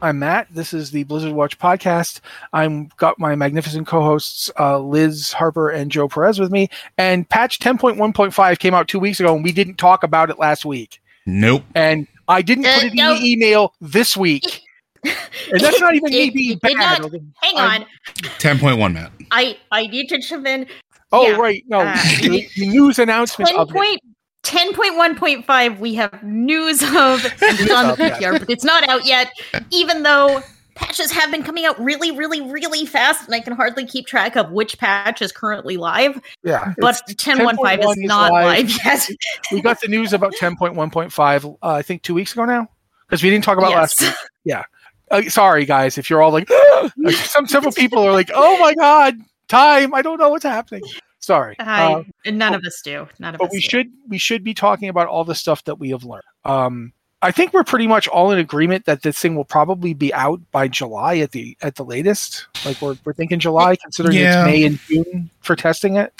I'm Matt. This is the Blizzard Watch podcast. I'm got my magnificent co-hosts uh, Liz Harper and Joe Perez with me. And patch 10.1.5 came out two weeks ago, and we didn't talk about it last week. Nope. And I didn't Uh, put it no. in the email this week. And that's not even me being bad. not- hang I- on. 10.1, Matt. I I need to chip in. Oh, Yeah. right. No, Uh, the, the news announcement Ten point. 10.1.5, we have news of it's on the. PTR, but it's not out yet, even though patches have been coming out really, really, really fast, and I can hardly keep track of which patch is currently live. Yeah. But 10.1.5 is is not live. live yet. we got the news about 10.1.5, uh, I think, two weeks ago now, because we didn't talk about last week. Yeah. Uh, sorry, guys, if you're all like, like, some several people are like, oh my god, time! I don't know what's happening. Sorry, I, Uh, and none of us do. None of but us we do. should we should be talking about all the stuff that we have learned. Um, I think we're pretty much all in agreement that this thing will probably be out by July at the at the latest. Like we're we're thinking July, considering Yeah. it's May and June for testing it.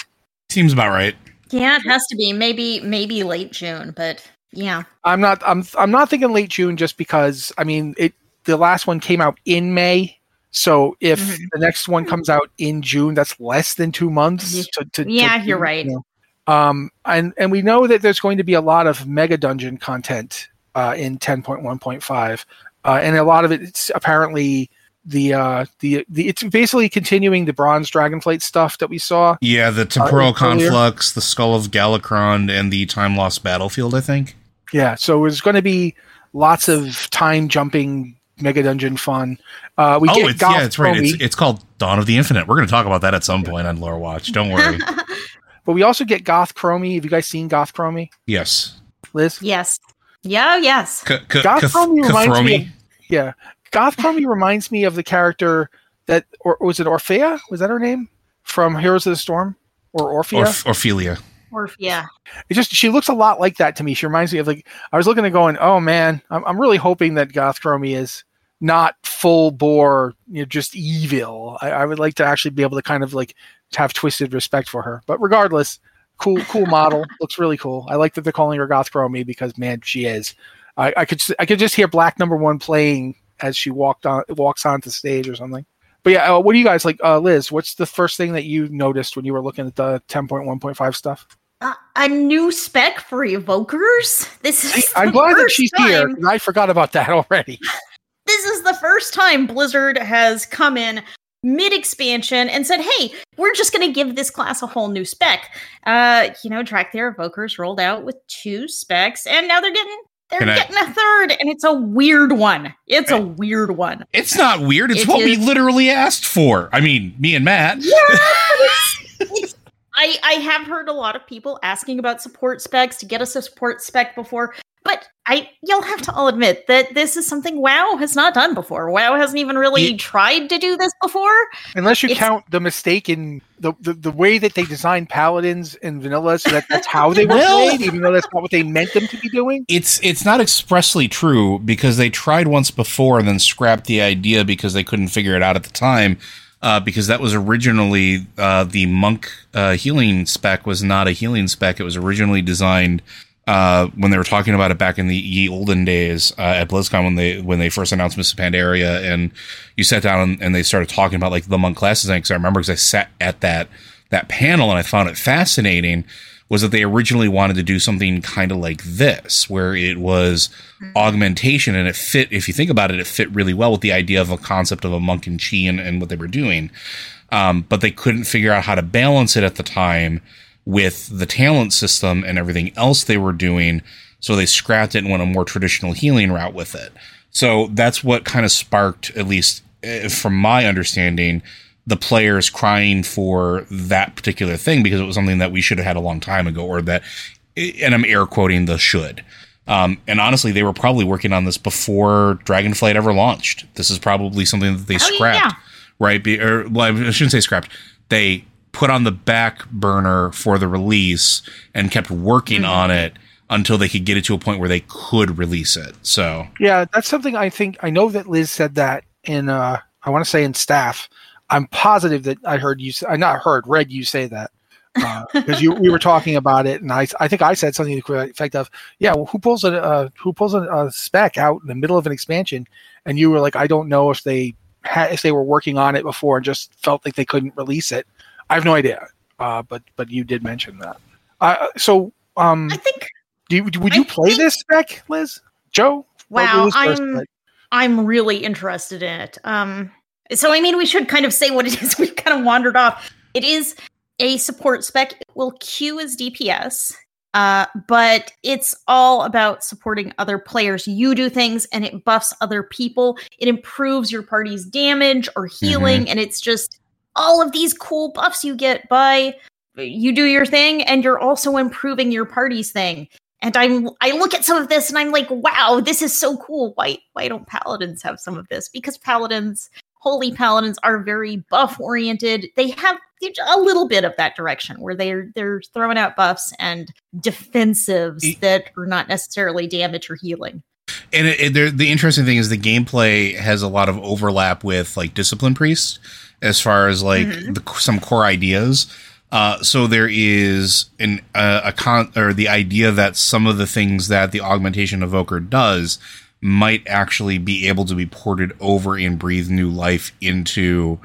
Seems about right. Yeah, it has to be. Maybe maybe late June, but yeah. I'm not I'm I'm not thinking late June just because I mean it the last one came out in May. So if Mhm. the next one comes out in June, that's less than two months. To, to, to Yeah, do, you're right. you know. Um, and and we know that there's going to be a lot of mega dungeon content uh, in 10.1.5, uh, and a lot of it, it's apparently the uh the the it's basically continuing the bronze dragonflight stuff that we saw. Yeah, the temporal earlier. conflux, the skull of Galakrond, and the time lost battlefield. I think. Yeah, so there's going to be lots of time jumping mega dungeon fun. Uh, we oh, get it's Goth yeah, it's right. It's, it's called Dawn of the Infinite. We're going to talk about that at some point on Lore Watch. Don't worry. but we also get Goth Chromie. Have you guys seen Goth Chromie, yes. Liz? yes. Yeah, yes. K- k- Goth Kath- Chromie reminds me. Of, yeah, Goth Chromie reminds me of the character that, or was it Orphea? Was that her name from Heroes of the Storm, or Orphea? Orf- Ophelia. Or yeah. It just she looks a lot like that to me. She reminds me of like I was looking at going, oh man, I'm, I'm really hoping that Goth Chromie is not full bore, you know, just evil. I, I would like to actually be able to kind of like have twisted respect for her. But regardless, cool cool model, looks really cool. I like that they're calling her Goth Chromie because man, she is. I, I could I could just hear Black Number One playing as she walked on walks onto stage or something. But yeah, uh, what do you guys like, uh, Liz? What's the first thing that you noticed when you were looking at the 10.1.5 stuff? Uh, a new spec for evokers. This is. Hey, I'm glad that she's here. time- 'cause I forgot about that already. This is the first time Blizzard has come in mid expansion and said, "Hey, we're just going to give this class a whole new spec." Uh, you know, Dracthyr evokers rolled out with two specs, and now they're getting they're Can getting a third, and it's a weird one. It's a weird one. It's not weird. It's It what we literally asked for. I mean, me and Matt. Yeah, it's, it's I, I have heard a lot of people asking about support specs to get us a support spec before But I you'll have to all admit that this is something WoW has not done before. WoW hasn't even really Ye- tried to do this before. Unless you It's- count the mistake in the, the, the way that they designed paladins in vanilla, so that that's how they were Well- played, even though that's not what they meant them to be doing. It's it's not expressly true because they tried once before and then scrapped the idea because they couldn't figure it out at the time. Uh, because that was originally uh, the monk uh, healing spec was not a healing spec. It was originally designed uh, when they were talking about it back in the ye olden days uh, at BlizzCon when they when they first announced Mists of Pandaria and you sat down and, and they started talking about like the monk classes. Because I remember because I sat at that that panel and I found it fascinating was that they originally wanted to do something kind of like this, where it was augmentation and it fit, if you think about it, it fit really well with the idea of a concept of a monk and chi and, and what they were doing. Um, but they couldn't figure out how to balance it at the time with the talent system and everything else they were doing. So they scrapped it and went a more traditional healing route with it. So that's what kind of sparked, at least eh, from my understanding, the players crying for that particular thing because it was something that we should have had a long time ago, or that, and I'm air quoting the should. Um, and honestly, they were probably working on this before Dragonflight ever launched. This is probably something that they Oh, scrapped, yeah. right? Be, or well, I shouldn't say scrapped. They put on the back burner for the release and kept working Mm-hmm. on it until they could get it to a point where they could release it. So Yeah, that's something I think I know that Liz said that in uh I want to say in staff. I'm positive that I heard you. I not heard, read you say that because you we were talking about it, and I I think I said something to the effect of, "Yeah, well, who pulls a uh, who pulls a, a spec out in the middle of an expansion?" And you were like, "I don't know if they had if they were working on it before and just felt like they couldn't release it." I have no idea, uh, but but you did mention that. Uh, so um, I think do you, would you I play think- this spec, Liz? Joe? Wow, I'm I'm really interested in it. Um, so I mean, we should kind of say what it is. We kind of wandered off. It is a support spec. It will queue as DPS, uh, but it's all about supporting other players. You do things, and it buffs other people. It improves your party's damage or healing, and it's just all of these cool buffs you get by you do your thing, and you're also improving your party's thing. And i'm i look at some of this and i'm like wow this is so cool. Why why don't paladins have some of this? Because paladins holy paladins are very buff oriented. They have a little bit of that direction where they're they're throwing out buffs and defensives E- that are not necessarily damage or healing and it, it, the interesting thing is the gameplay has a lot of overlap with like discipline priest as far as like Mhm. the, some core ideas. Uh, so there is an uh, a con or the idea that some of the things that the augmentation evoker does might actually be able to be ported over and breathe new life into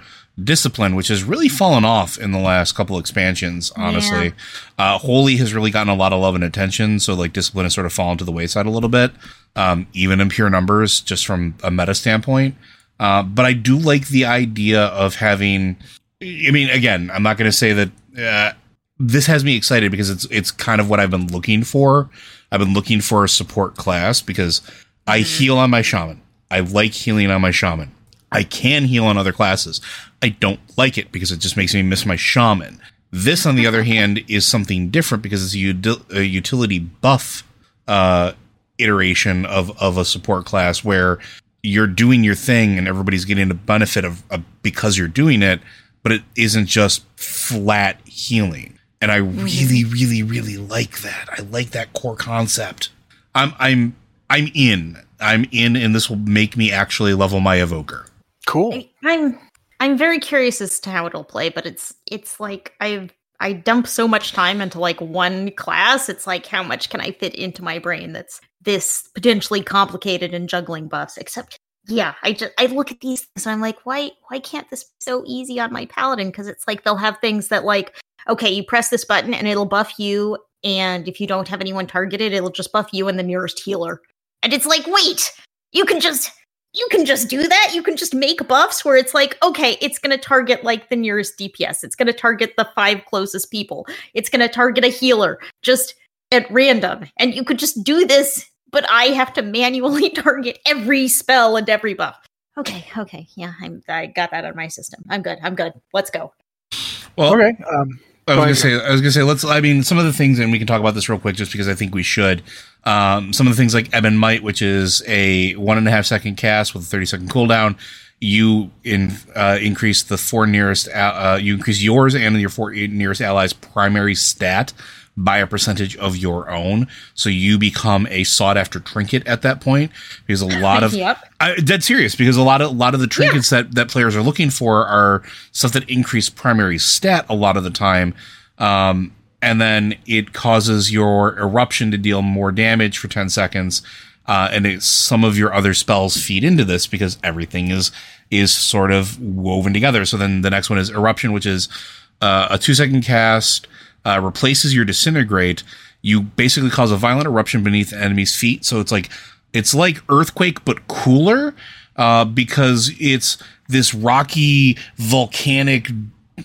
discipline which has really fallen off in the last couple expansions honestly. Uh, holy has really gotten a lot of love and attention so like discipline has sort of fallen to the wayside a little bit um, even in pure numbers just from a meta standpoint. Uh, but i do like the idea of having i mean again i'm not going to say that uh, this has me excited because it's it's kind of what i've been looking for. I've been looking for a support class because i heal on my shaman. I like healing on my shaman. I can heal on other classes. I don't like it because it just makes me miss my shaman. This, on the other hand, is something different because it's a, util- a utility buff uh, iteration of of a support class where you're doing your thing and everybody's getting the benefit of, of because you're doing it, but it isn't just flat healing. And I mm-hmm. really, really, really like that. I like that core concept. I'm I'm I'm in. I'm in, and this will make me actually level my evoker. Cool. I, i'm i'm very curious as to how it'll play but it's it's like i've i dump so much time into like one class it's like how much can i fit into my brain that's this potentially complicated and juggling buffs except yeah i just i look at these things and i'm like why why can't this be so easy on my paladin? Because it's like they'll have things that like okay you press this button and it'll buff you and if you don't have anyone targeted it'll just buff you and the nearest healer. And it's like wait you can just you can just do that. You can just make buffs where it's like, okay, it's going to target like the nearest DPS. It's going to target the five closest people. It's going to target a healer just at random. And you could just do this, but I have to manually target every spell and every buff. Okay, okay. Yeah, I'm, I got that on my system. I'm good. I'm good. Let's go. Well, Okay. Um, I was gonna say, I was gonna say, let's. I mean, some of the things, and we can talk about this real quick, just because I think we should. Um, some of the things like Ebon Might, which is a one and a half second cast with a thirty second cooldown. You in uh, increase the four nearest. Uh, you increase yours and your four nearest allies' primary stat by a percentage of your own. So you become a sought after trinket at that point because a lot of Yep. I, dead serious because a lot of a lot of the trinkets that that players are looking for are stuff that increase primary stat a lot of the time, um, and then it causes your eruption to deal more damage for ten seconds, uh, and it, some of your other spells feed into this because everything is is sort of woven together. So then the next one is eruption, which is uh, a two second cast uh, replaces your disintegrate. You basically cause a violent eruption beneath the enemy's feet. So it's like it's like earthquake but cooler uh, because it's this rocky volcanic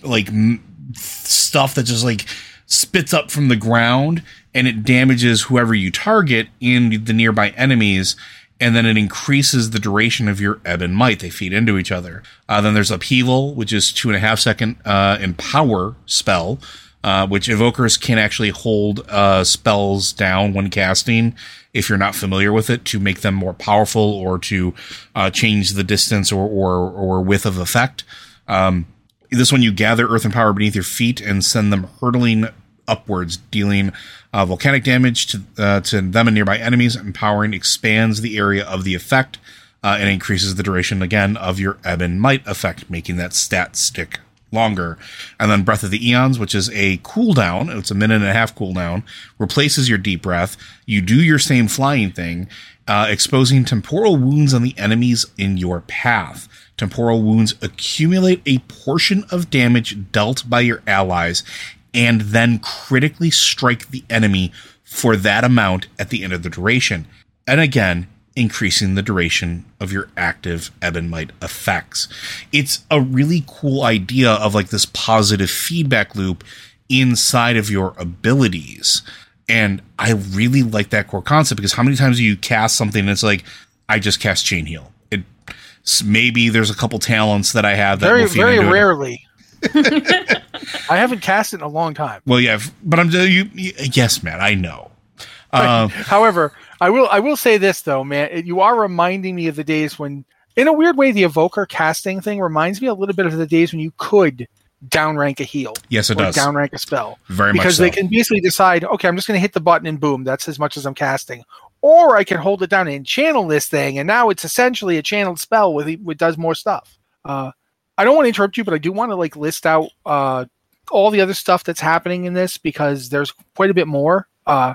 like m- stuff that just like spits up from the ground and it damages whoever you target in the nearby enemies and then it increases the duration of your Ebon Might. They feed into each other. Uh, then there's upheaval, which is two and a half second uh, empower spell, uh, which evokers can actually hold uh, spells down when casting if you're not familiar with it to make them more powerful or to uh, change the distance or, or or width of effect. Um, this one you gather earth and power beneath your feet and send them hurtling upwards, dealing uh, volcanic damage to uh, to them and nearby enemies. Empowering expands the area of the effect uh, and increases the duration again of your Ebon Might effect, making that stat stick longer. And then Breath of the Eons, which is a cooldown, it's a minute and a half cooldown, replaces your deep breath. You do your same flying thing, uh, exposing temporal wounds on the enemies in your path. Temporal wounds accumulate a portion of damage dealt by your allies and then critically strike the enemy for that amount at the end of the duration. And again, increasing the duration of your active Ebon Might effects. It's a really cool idea of like this positive feedback loop inside of your abilities. And I really like that core concept because how many times do you cast something and it's like, I just cast Chain Heal? It maybe there's a couple talents that I have that very will feed very into it. rarely. I haven't cast it in a long time. Well, yeah, but I'm you. you yes, man, I know. Um, However, I will I will say this though, man. You are reminding me of the days when, in a weird way, the evoker casting thing reminds me a little bit of the days when you could downrank a heal. yes, it or does. downrank a spell. Very much because so. they can basically decide, okay, I'm just going to hit the button and boom, that's as much as I'm casting. Or I can hold it down and channel this thing, and now it's essentially a channeled spell with it does more stuff. Uh, I don't want to interrupt you, but I do want to like list out uh, all the other stuff that's happening in this because there's quite a bit more. Uh,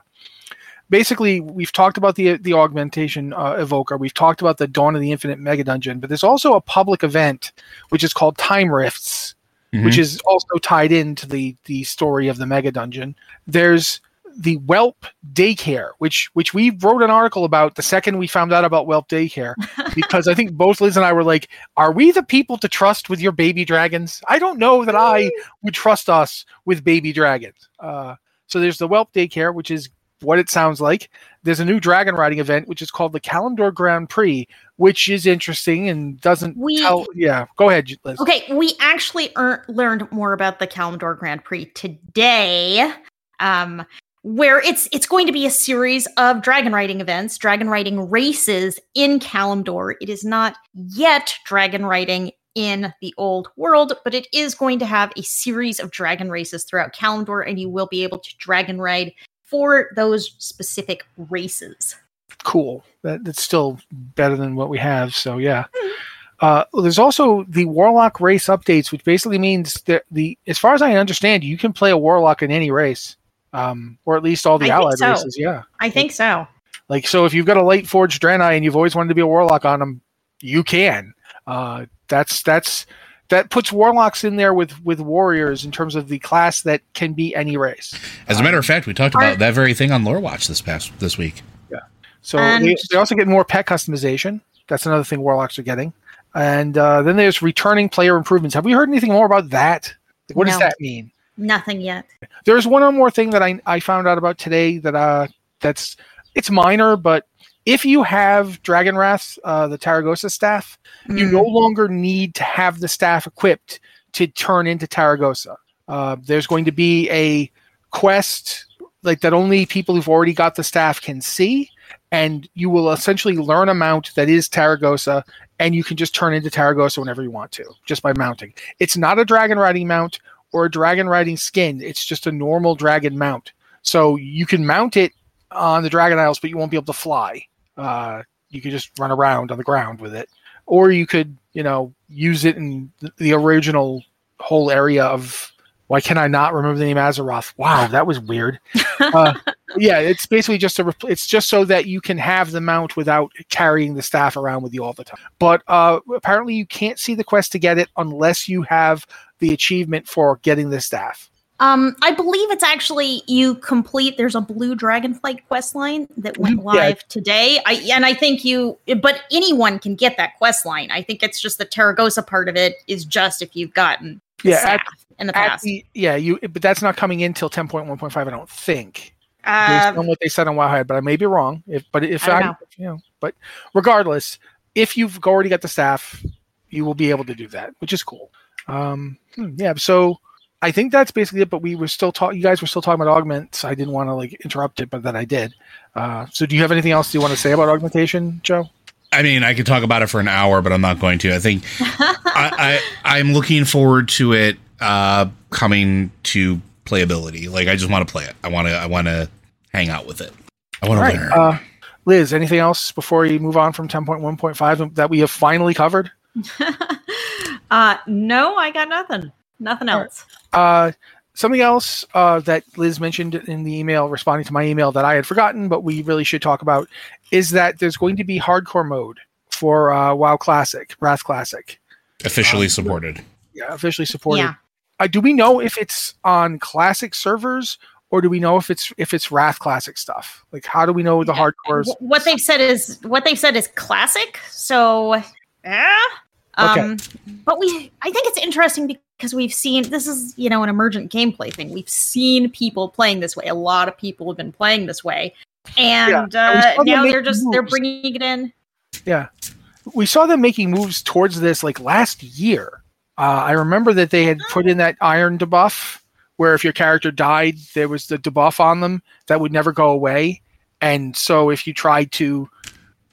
basically, we've talked about the the augmentation uh, evoker. We've talked about the Dawn of the Infinite Mega Dungeon, but there's also a public event which is called Time Rifts which is also tied into the the story of the mega dungeon. There's the Whelp daycare, which which we wrote an article about the second we found out about Whelp daycare, because I think both Liz and I were like, "Are we the people to trust with your baby dragons?" I don't know that I would trust us with baby dragons. Uh, so there's the Whelp daycare, which is what it sounds like. There's a new dragon riding event, which is called the Kalimdor Grand Prix, which is interesting and doesn't We- tell. Yeah, go ahead, Liz. Okay, we actually ear- learned more about the Kalimdor Grand Prix today, um, where it's it's going to be a series of dragon riding events, dragon riding races in Kalimdor. It is not yet dragon riding in the old world, but it is going to have a series of dragon races throughout Kalimdor, and you will be able to dragon ride for those specific races. cool. That, that's still better than what we have. So yeah. Uh, there's also the Warlock race updates, which basically means that the, as far as I understand, you can play a Warlock in any race, um, or at least all the I allied so. races. Yeah, I think so. like so, if you've got a light forged Draenei and you've always wanted to be a Warlock on them, you can. Uh, that's that's that puts Warlocks in there with with warriors in terms of the class that can be any race. As a matter of fact, we talked Are- about that very thing on Lore Watch this past this week. Yeah. So And- they, they also get more pet customization. That's another thing Warlocks are getting. And uh, then there's returning player improvements. Have we heard anything more about that? Like, what does that mean? Nothing yet. There's one more thing that I, I found out about today that uh that's it's minor, but if you have Dragon Wrath, uh, the Tarecgosa staff, you Mm. no longer need to have the staff equipped to turn into Tarecgosa. Uh, there's going to be a quest like that only people who've already got the staff can see, and you will essentially learn a mount that is Tarecgosa, and you can just turn into Tarecgosa whenever you want to, just by mounting. It's not a dragon riding mount or a dragon riding skin. It's just a normal dragon mount. So you can mount it on the Dragon Isles, but you won't be able to fly. Uh, you could just run around on the ground with it, or you could, you know, use it in the, original whole area of. Why can I not remember the name Azeroth? Wow, that was weird. Uh, yeah, it's basically just a. repl- It's just so that you can have the mount without carrying the staff around with you all the time. But uh, apparently, you can't see the quest to get it unless you have the achievement for getting the staff. Um, I believe it's actually you complete. There's a blue dragonflight quest line that went Mhm, yeah. live today. I and I think you, but anyone can get that quest line. I think it's just the Tarecgosa part of it is just if you've gotten Yeah, at- in the past. the, yeah, you. But that's not coming in till ten point one point five. I don't think. based Uh, on what they said on Wowhead, but I may be wrong. If but if I I, know. you know, but regardless, if you've already got the staff, you will be able to do that, which is cool. Um, hmm, yeah, so I think that's basically it. But we were still talking. You guys were still talking about augments. I didn't want to like interrupt it, but then I did. Uh, so do you have anything else you want to say about augmentation, Joe? I mean, I could talk about it for an hour, but I'm not going to. I think I, I I'm looking forward to it uh, coming to playability. Like, I just want to play it. I want to. I want to hang out with it. I want All to right, learn. uh, Liz. Anything else before we move on from ten point one point five that we have finally covered? uh, no, I got nothing. Nothing All right. else. Uh, something else uh, that Liz mentioned in the email, responding to my email that I had forgotten, but we really should talk about, is that there's going to be hardcore mode for uh, WoW Classic, Wrath Classic. Officially um, supported. Yeah, officially supported. Yeah. Uh, do we know if it's on Classic servers or do we know if it's if it's Wrath Classic stuff? Like, how do we know the Yeah, hardcores? What they've said is what they've said is classic. So, yeah. Um, but we, I think it's interesting because we've seen this is you know an emergent gameplay thing. We've seen people playing this way. A lot of people have been playing this way, and we uh, now they're just they're bringing it in. Yeah. We saw them making moves towards this like last year. Uh, I remember that they had put in that iron debuff where if your character died, there was the debuff on them that would never go away. And so if you tried to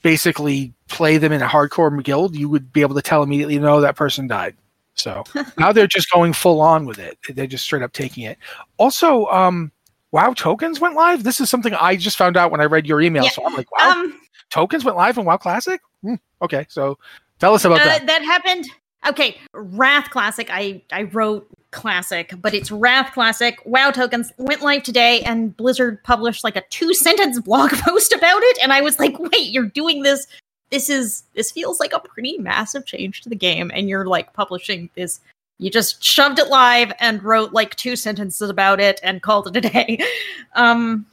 basically play them in a hardcore guild, you would be able to tell immediately, no, that person died. So now they're just going full on with it. They're just straight up taking it. Also, um, WoW tokens went live. This is something I just found out when I read your email. Yeah, So I'm like, wow, Um, tokens went live in WoW Classic. Hmm, okay, so tell us about uh, that. that happened. Okay, Wrath Classic. I I wrote Classic, but it's Wrath Classic. WoW tokens went live today, and Blizzard published like a two sentence blog post about it. And I was like, wait, you're doing this? This is this feels like a pretty massive change to the game, and you're like publishing this. You just shoved it live and wrote like two sentences about it and called it a day. Um,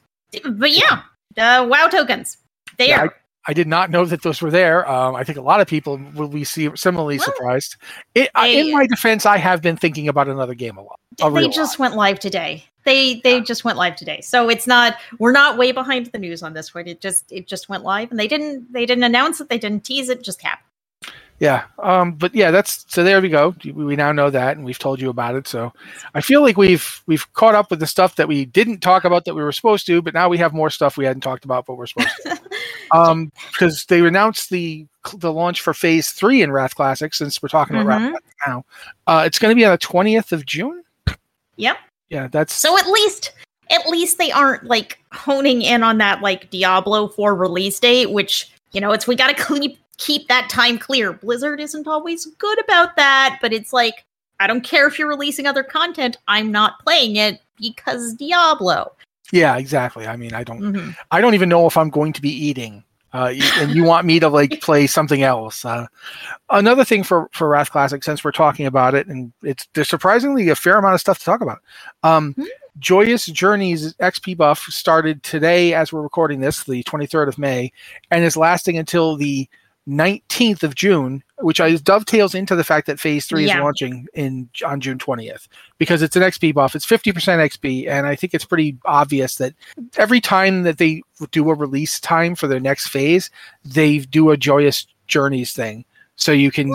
but yeah, uh, WoW tokens. They Yeah, are. I did not know that those were there. Um, I think a lot of people will be similarly Well, surprised. It, I- they- in my defense, I have been thinking about another game a lot. A they just lot. went live today. They they just went live today. So it's not we're not way behind the news on this one. It just it just went live and they didn't they didn't announce it, they didn't tease it, just happened. Yeah, um, but yeah, that's so. There we go. We now know that, and we've told you about it. So I feel like we've we've caught up with the stuff that we didn't talk about that we were supposed to, but now we have more stuff we hadn't talked about, but we're supposed to. um, because they announced the the launch for Phase Three in Wrath Classic. Since we're talking about Wrath Mhm. Classic now, uh, it's going to be on the twentieth of June. Yep. Yeah, that's So at least at least they aren't like honing in on that like Diablo 4 release date, which you know, it's we gotta keep keep that time clear. Blizzard isn't always good about that, but it's like I don't care if you're releasing other content, I'm not playing it because Diablo. yeah, exactly. I mean, I don't Mhm. I don't even know if I'm going to be eating. Uh, and you want me to like play something else. Uh, another thing for for Wrath Classic, since we're talking about it, and it's there's surprisingly a fair amount of stuff to talk about. Um, Hmm. Joyous Journeys XP buff started today as we're recording this, the 23rd of May, and is lasting until the 19th of June, which is dovetails into the fact that Phase Three Yeah. is launching in on June 20th because it's an XP buff. It's 50% XP, and I think it's pretty obvious that every time that they do a release time for their next phase, they do a joyous journeys thing, so you can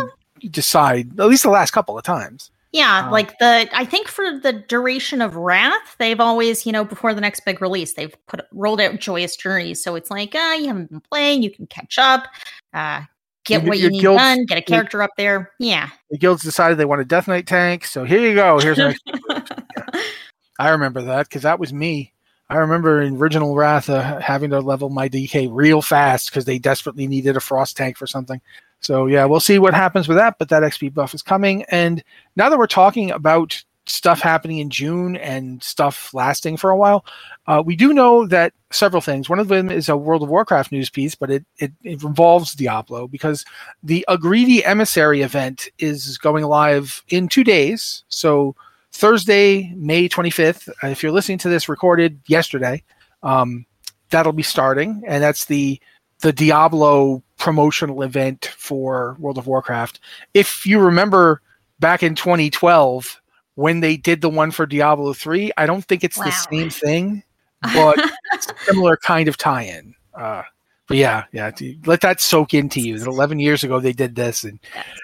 decide at least the last couple of times. Yeah, Um, like the I think for the duration of Wrath, they've always, you know, before the next big release, they've put rolled out Joyous Journeys. So it's like, ah, you haven't been playing, you can catch up, uh, get Your- what you need guilds- done, get a your- character up there. Yeah. The guilds decided they want a Death Knight tank, so here you go. Here's an I remember that because that was me. I remember in original Wrath uh, having to level my DK real fast because they desperately needed a frost tank for something. So yeah, we'll see what happens with that. But that XP buff is coming, and now that we're talking about stuff happening in June and stuff lasting for a while, uh, we do know that several things. One of them is a World of Warcraft news piece, but it it, it involves Diablo because the A Greedy Emissary event is going live in two days. So Thursday, May 25th. uh, If you're listening to this recorded yesterday, um, that'll be starting, and that's the the Diablo promotional event for World of Warcraft. If you remember back in 2012 when they did the one for Diablo 3, I don't think it's Wow. the same thing, but it's a similar kind of tie-in. Uh, but yeah, yeah, let that soak into you. That 11 years ago they did this, and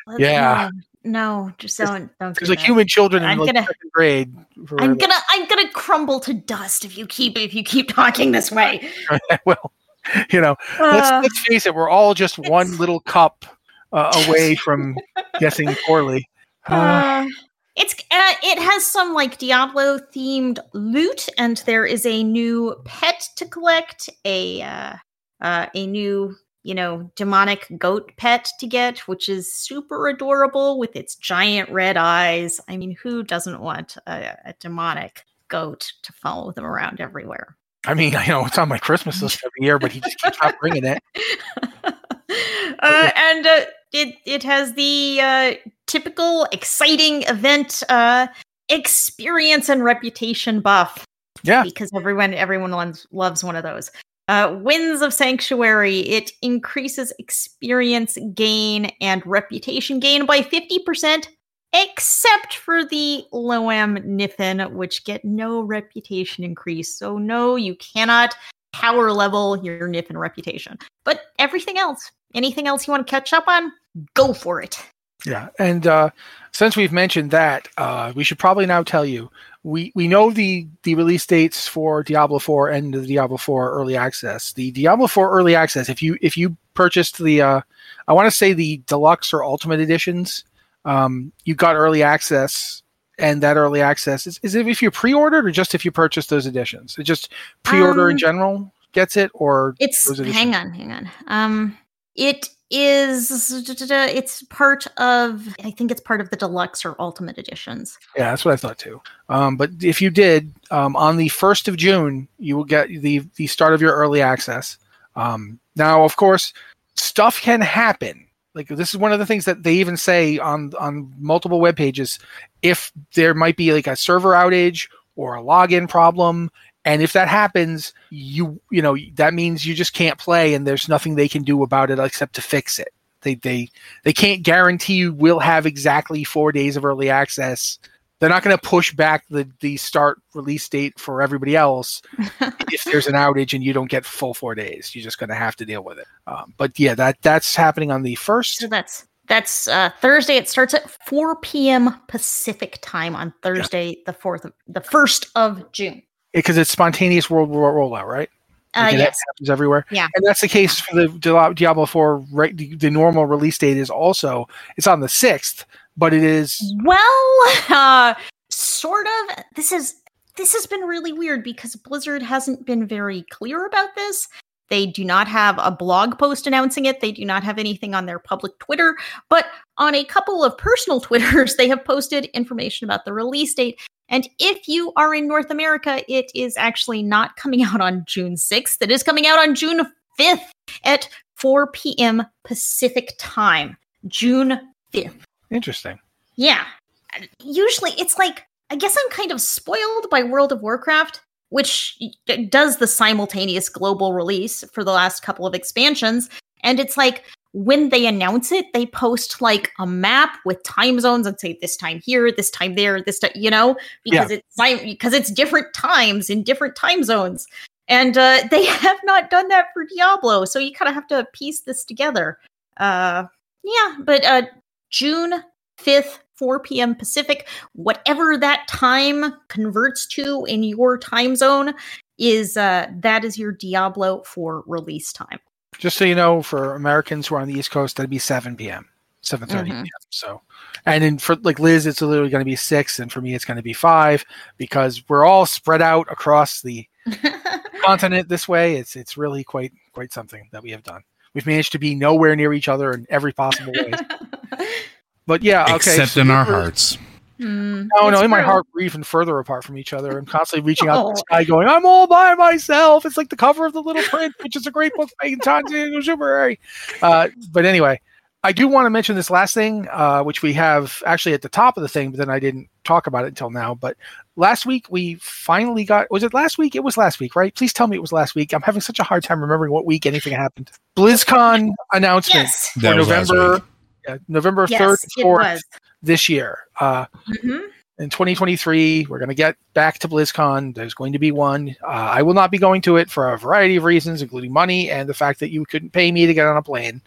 Let's- Yeah. No, just don't don't do there's like that. human children in I'm like gonna- second grade. I'm gonna I'm gonna crumble to dust if you keep if you keep talking this way. well, you know, let's, Uh, let's face it, we're all just one little cup uh, away from guessing poorly. Uh, Uh, it's uh, it has some like Diablo themed loot, and there is a new pet to collect, a uh, uh, a new you know demonic goat pet to get, which is super adorable with its giant red eyes. I mean, who doesn't want a, a demonic goat to follow them around everywhere? I mean, I know it's on my Christmas list every year, but he just keeps on bringing it. uh, and uh, it it has the uh, typical exciting event uh, experience and reputation buff Yeah, because everyone everyone loves, loves one of those. Uh, Winds of Sanctuary it increases experience gain and reputation gain by fifty percent, except for the Loamm Niffen, which get no reputation increase. So no, you cannot power level your Niffen reputation. But everything else, anything else you want to catch up on, go for it. Yeah. And uh, since we've mentioned that, uh, we should probably now tell you we we know the the release dates for Diablo 4 and the Diablo 4 early access. The Diablo 4 early access, if you if you purchased the uh, I want to say the deluxe or ultimate editions, um, you got early access. And that early access is, is it if you pre-ordered or just if you purchased those editions? It just pre-order in Um, general gets it, or It's hang on, hang on. Um, it is it's part of I think it's part of the deluxe or ultimate editions. Yeah, that's what I thought too. Um, but if you did, um, on the first of June, you will get the the start of your early access. Um, now, of course, stuff can happen. Like this is one of the things that they even say on on multiple web pages. If there might be like a server outage or a login problem, and if that happens, you you know that means you just can't play, and there's nothing they can do about it except to fix it. They they they can't guarantee you will have exactly four days of early access. They're not going to push back the the start release date for everybody else if there's an outage and you don't get full four days. You're just going to have to deal with it. Um, but yeah, that that's happening on the first. So that's that's uh, Thursday. It starts at 4 p.m. Pacific time on Thursday, the fourth, the first of June. Because it's spontaneous world war rollout, right? Uh, Like, and yes, that happens everywhere. Yeah. and that's the case for the Diablo Four. Right, the, the normal release date is also it's on the sixth, but it is Well, uh, sort of. This is this has been really weird because Blizzard hasn't been very clear about this. They do not have a blog post announcing it. They do not have anything on their public Twitter, but on a couple of personal Twitters, they have posted information about the release date. And if you are in North America, it is actually not coming out on June 6th. It is coming out on June 5th at 4 p.m. Pacific time. June 5th. interesting. Yeah. Usually it's like, I guess I'm kind of spoiled by World of Warcraft, which does the simultaneous global release for the last couple of expansions. And it's like, when they announce it, they post like a map with time zones and say this time here, this time there, this time, you know, because it's sim- because it's different times in different time zones. And uh, they have not done that for Diablo, so you kind of have to piece this together. Uh, yeah, but uh, June 5th, 4 p.m. Pacific. Whatever that time converts to in your time zone is uh, that is your Diablo 4 release time. Just so you know, for Americans who are on the East Coast, that'd be 7 p.m. 7:30 Mhm. p.m. So, and then for like Liz, it's literally going to be six, and for me, it's going to be five because we're all spread out across the continent this way. It's it's really quite quite something that we have done. We've managed to be nowhere near each other in every possible way. But yeah, okay. Except so in our we were- hearts. Hmm, No, no, in my heart, we're even further apart from each other. I'm constantly reaching out to the Oh. sky, going, "I'm all by myself." It's like the cover of the Little Prince, which is a great book by Tanzania Super. Uh, but anyway, I do want to mention this last thing, uh, which we have actually at the top of the thing, but then I didn't talk about it until now. But last week we finally got. Was it last week? It was last week, right? Please tell me it was last week. I'm having such a hard time remembering what week anything happened. BlizzCon announcement Yes. For was last November. Yeah, November third, it fourth this year. Uh, Mhm. in 2023 we're going to get back to blizzcon. There's going to be one. Uh, i will not be going to it for a variety of reasons including money and the fact that you couldn't pay me to get on a plane.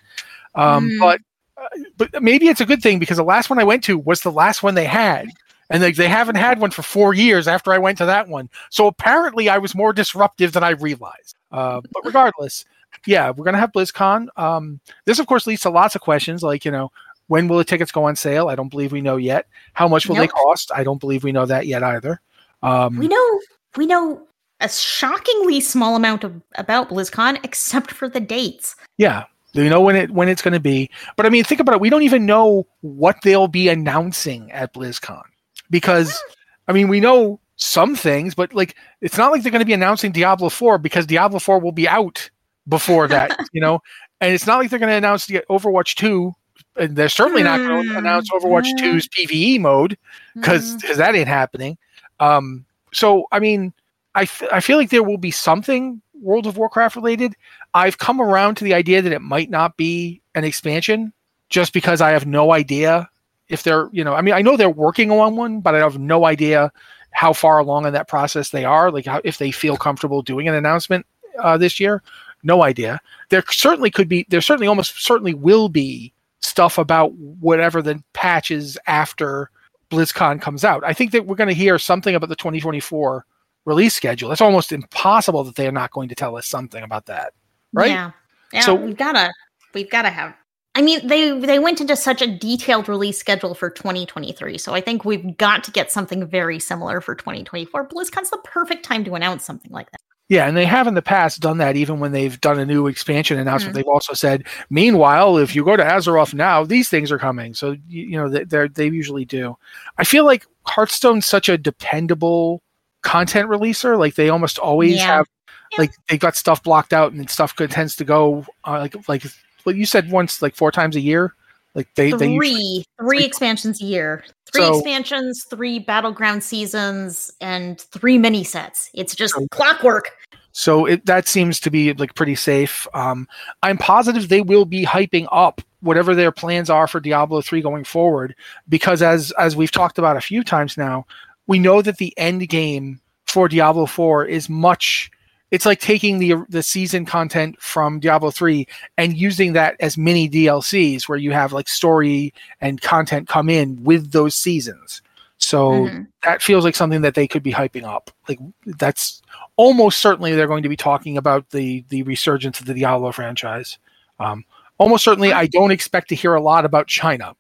Um, Mm. but uh, but maybe it's a good thing because the last one i went to was the last one they had. And like they haven't had one for four years after i went to that one. So apparently i was more disruptive than i realized. Uh, but regardless yeah we're going to have blizzcon um, this of course leads to lots of questions like you know when will the tickets go on sale i don't believe we know yet how much will they cost? I don't believe we know that yet either. Um, We know we know a shockingly small amount of about BlizzCon, except for the dates. yeah, we know when it when it's going to be. But I mean, think about it. We don't even know what they'll be announcing at BlizzCon because, I mean, we know some things, but like it's not like they're going to be announcing Diablo Four because Diablo Four will be out before that, you know. And it's not like they're going to announce the Overwatch Two. And they're certainly not going to Hmm. announce Overwatch Hmm. 2's PVE mode. because Mm. that ain't happening. Um, so I mean, I f- I feel like there will be something World of Warcraft related. I've come around to the idea that it might not be an expansion, just because I have no idea if they're you know I mean I know they're working on one, but I have no idea how far along in that process they are. Like how, if they feel comfortable doing an announcement uh, this year, no idea. There certainly could be. There certainly almost certainly will be stuff about whatever the patches after BlizzCon comes out. I think that we're going to hear something about the 2024 release schedule. It's almost impossible that they are not going to tell us something about that, right? Yeah. Yeah. So- we've gotta we've gotta have I mean, they they went into such a detailed release schedule for 2023, so I think we've got to get something very similar for 2024. BlizzCon's the perfect time to announce something like that. Yeah, and they have in the past done that even when they've done a new expansion announcement. Mhm. They've also said, meanwhile, if you go to Azeroth now, these things are coming. So, you, you know, they they're, usually do. I feel like Hearthstone's such a dependable content releaser. Like they almost always Yeah. have, Yeah. like they got stuff blocked out and stuff tends to go uh, like, like what you said once, like four times a year. Like they, they Three usually- three like- expansions a year. Three So- expansions, three battleground seasons, and three mini sets. It's just So- clockwork. So it, that seems to be like pretty safe. Um, I'm positive they will be hyping up whatever their plans are for Diablo 3 going forward, because as as we've talked about a few times now, we know that the end game for Diablo 4 is much. It's like taking the the season content from Diablo 3 and using that as mini DLCs, where you have like story and content come in with those seasons. So Mhm. that feels like something that they could be hyping up. Like that's almost certainly they're going to be talking about the the resurgence of the Diablo franchise. Um, almost certainly, I don't expect to hear a lot about China.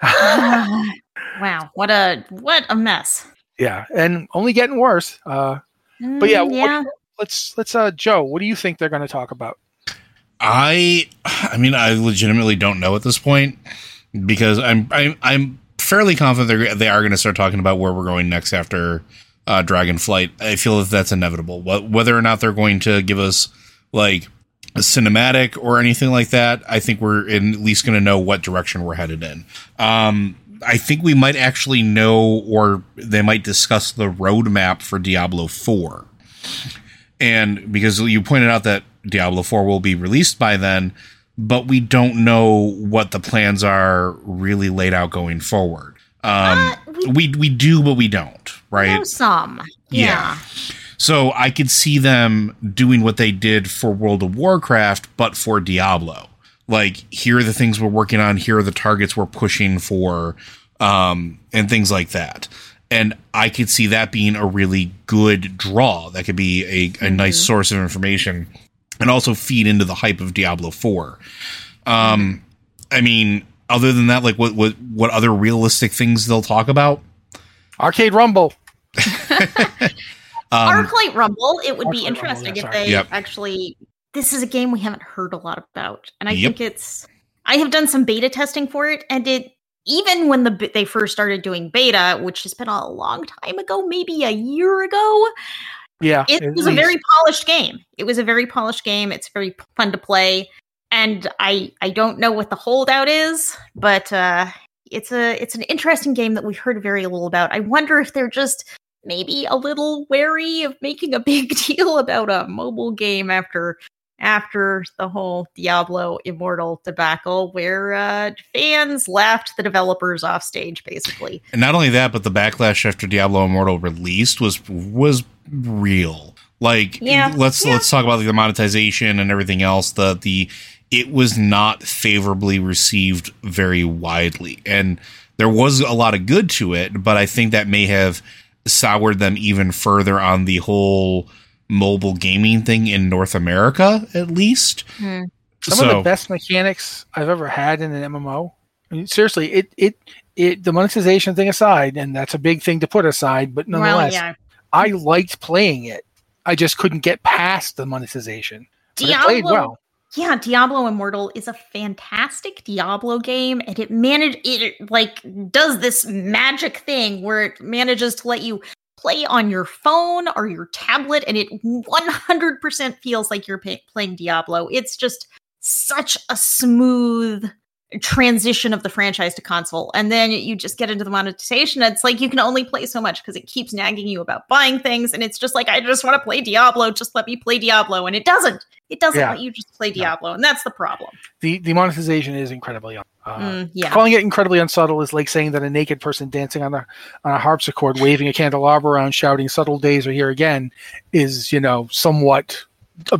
wow, what a what a mess. yeah, and only getting worse. Uh, But yeah, Mm, what- yeah. Let's let's uh, Joe, what do you think they're going to talk about? I I mean I legitimately don't know at this point because I'm I'm I'm fairly confident they're, they are going to start talking about where we're going next after uh, Dragonflight. I feel that that's inevitable. Wh- Whether or not they're going to give us like a cinematic or anything like that, I think we're in, at least going to know what direction we're headed in. Um, I think we might actually know, or they might discuss the roadmap for Diablo Four and because you pointed out that Diablo 4 will be released by then, but we don't know what the plans are really laid out going forward. Um, Uh, we we we do, but we don't, right? some. Yeah. Yeah. So I could see them doing what they did for World of Warcraft, but for Diablo. like here are the things we're working on, here are the targets we're pushing for, um, and things like that. And I could see that being a really good draw. That could be a, a nice source of information and also feed into the hype of Diablo 4. Um, I mean, other than that, like what, what, what other realistic things they'll talk about? Arcade Rumble. Um, Arclight Rumble, it would be Arclight Rumble, interesting yeah, if they Yep. actually. This is a game we haven't heard a lot about, and I Yep. think it's. I have done some beta testing for it, and it even when the they first started doing beta, which has been a long time ago, maybe a year ago, Yeah. it was a very polished game. It was a very polished game. It's very fun to play, and I I don't know what the holdout is, but uh, it's a it's an interesting game that we've heard very little about. I wonder if they're just maybe a little wary of making a big deal about a mobile game after after the whole Diablo Immortal debacle, where uh, fans laughed the developers off stage, basically. And not only that, but the backlash after Diablo Immortal released was was real. Like Yeah, let's yeah. let's talk about like, the monetization and everything else. The the it was not favorably received very widely. And there was a lot of good to it, but I think that may have soured them even further on the whole mobile gaming thing in North America, at least. Hmm. Some so, of the best mechanics I've ever had in an MMO. I mean, seriously, it it it the monetization thing aside, and that's a big thing to put aside, but nonetheless, well, yeah. I liked playing it. I just couldn't get past the monetization. But it Diablo played well. Yeah, Diablo Immortal is a fantastic Diablo game, and it manage it like does this magic thing where it manages to let you play on your phone or your tablet, and it 100% feels like you're pay- playing Diablo. It's just such a smooth transition of the franchise to console and then you just get into the monetization. It's like you can only play so much because it keeps nagging you about buying things and it's just like i just want to play diablo just let me play diablo and it doesn't. It doesn't Yeah. let you just play diablo and that's the problem. The the monetization is incredibly uh, Mm, yeah. Calling it incredibly unsubtle is like saying that a naked person dancing on a on a harpsichord, waving a candelabra around, shouting "subtle days are here again," is you know somewhat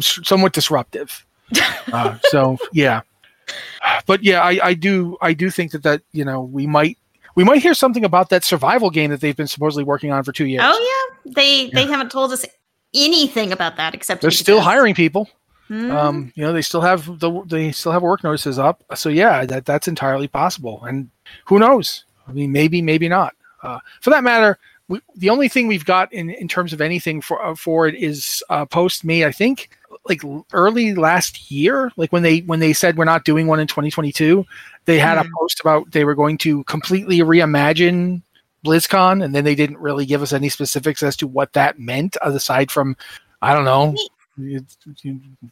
somewhat disruptive. Uh, so yeah, but yeah, I, I do I do think that that you know we might we might hear something about that survival game that they've been supposedly working on for two years. oh yeah they they haven't told us anything about that except They're still just- hiring people. Hmm. Um, you know, they still have the they still have work notices up. So yeah, that that's entirely possible. And who knows? I mean, maybe, maybe not. Uh, for that matter, we, the only thing we've got in, in terms of anything for uh, for it is uh, post me. I think like early last year, like when they when they said we're not doing one in 2022, they had a Hmm. post about they were going to completely reimagine BlizzCon, and then they didn't really give us any specifics as to what that meant, aside from I don't know.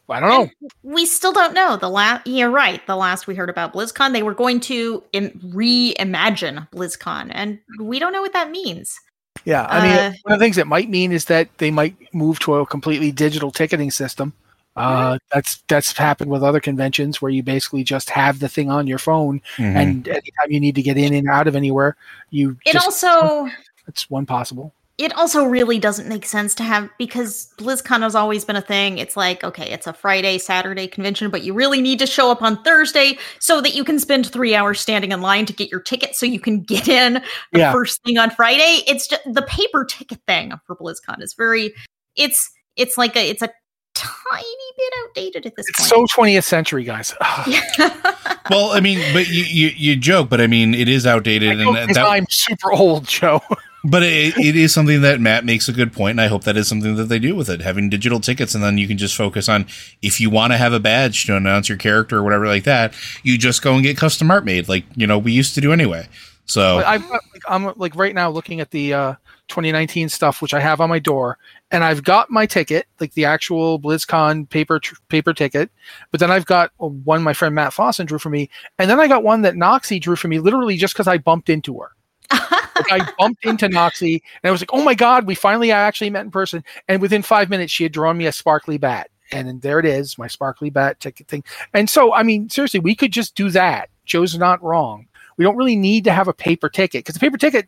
I don't know. we still don't know the last you're right the last we heard about blizzcon they were going to Im- reimagine blizzcon and we don't know what that means Yeah, I mean, Uh, one of the things it might mean is that they might move to a completely digital ticketing system. Uh, that's that's happened with other conventions where you basically just have the thing on your phone, mhm. and anytime you need to get in and out of anywhere, you it just, also it's one possible. it also really doesn't make sense to have because BlizzCon has always been a thing. It's like, okay, it's a Friday, Saturday convention, but you really need to show up on Thursday so that you can spend three hours standing in line to get your ticket so you can get in the Yeah. first thing on Friday. It's just the paper ticket thing for BlizzCon is very it's it's like a it's a tiny bit outdated at this It's point. so 20th century, guys. well, I mean, but you, you you joke, but I mean, it is outdated, know and 'cause that, I'm super old, Joe. But it, it is something that Matt makes a good point, and I hope that is something that they do with it. Having digital tickets, and then you can just focus on if you want to have a badge to announce your character or whatever like that, you just go and get custom art made, like you know we used to do anyway. So I've got, like, I'm like right now looking at the uh, 2019 stuff, which I have on my door, and I've got my ticket, like the actual BlizzCon paper tr- paper ticket. But then I've got uh, one my friend Matt Fossen drew for me, and then I got one that Noxie drew for me, literally just because I bumped into her. Like I bumped into Noxie, and I was like, "Oh my god, we finally actually met in person!" And within five minutes, she had drawn me a sparkly bat, and then there it is, my sparkly bat ticket thing. And so, I mean, seriously, we could just do that. Joe's not wrong. We don't really need to have a paper ticket because the paper ticket,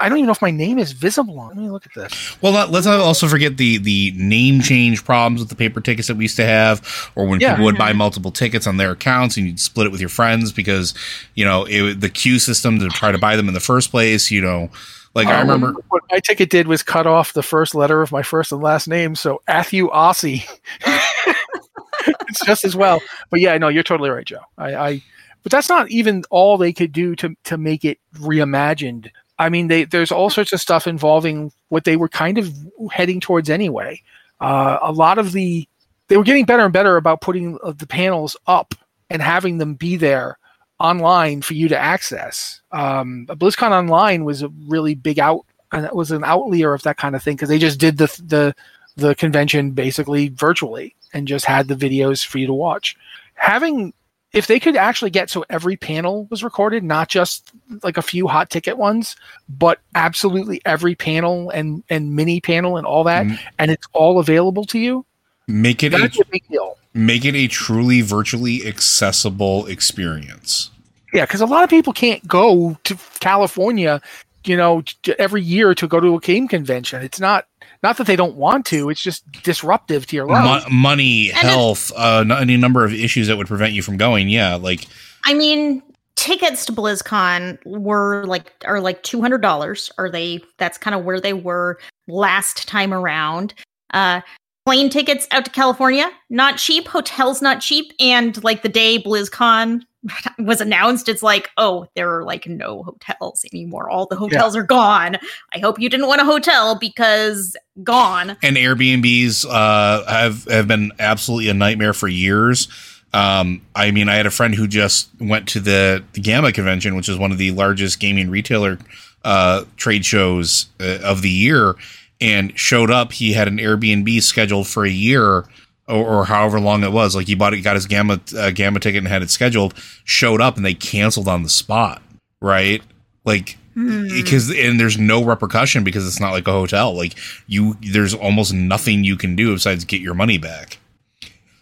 I don't even know if my name is visible on. Let me look at this. Well, not, let's not also forget the the name change problems with the paper tickets that we used to have, or when Yeah. people would buy multiple tickets on their accounts and you'd split it with your friends because you know it, the queue system to try to buy them in the first place. You know, like I Uh, remember. what my ticket did was cut off the first letter of my first and last name, so Athu Aussie. it's just as well. But yeah, no, you're totally right, Joe. I, I but that's not even all they could do to to make it reimagined. I mean, they there's all sorts of stuff involving what they were kind of heading towards anyway. Uh, a lot of the they were getting better and better about putting uh, the panels up and having them be there online for you to access. Um, BlizzCon Online was a really big out, and it was an outlier of that kind of thing because they just did the the the convention basically virtually and just had the videos for you to watch. Having if they could actually get so every panel was recorded, not just like a few hot ticket ones, but absolutely every panel and and mini panel and all that, Mm. and it's all available to you. Make it a, a big deal. make it a truly virtually accessible experience. Yeah, because a lot of people can't go to California, you know, every year to go to a game convention. It's not not that they don't want to; it's just disruptive to your life. Mo- money, And it- health, uh, any number of issues that would prevent you from going. Yeah, like I mean, tickets to BlizzCon were like are like two hundred dollars. Are they? That's kind of where they were last time around. Uh, plane tickets out to California not cheap. Hotels not cheap. And like the day BlizzCon was announced, it's like, oh, there are like no hotels anymore. All the hotels are gone. I hope you didn't want a hotel because gone. and Airbnbs uh, have have been absolutely a nightmare for years. Um, I mean, I had a friend who just went to the, the GAMA convention, which is one of the largest gaming retailer uh, trade shows uh, of the year, and showed up. He had an Airbnb scheduled for a year. Or, or however long it was, like he bought it, got his GAMA uh, GAMA ticket and had it scheduled. Showed up and they canceled on the spot, right? Like Hmm. because and there's no repercussion because it's not like a hotel like you there's almost nothing you can do besides get your money back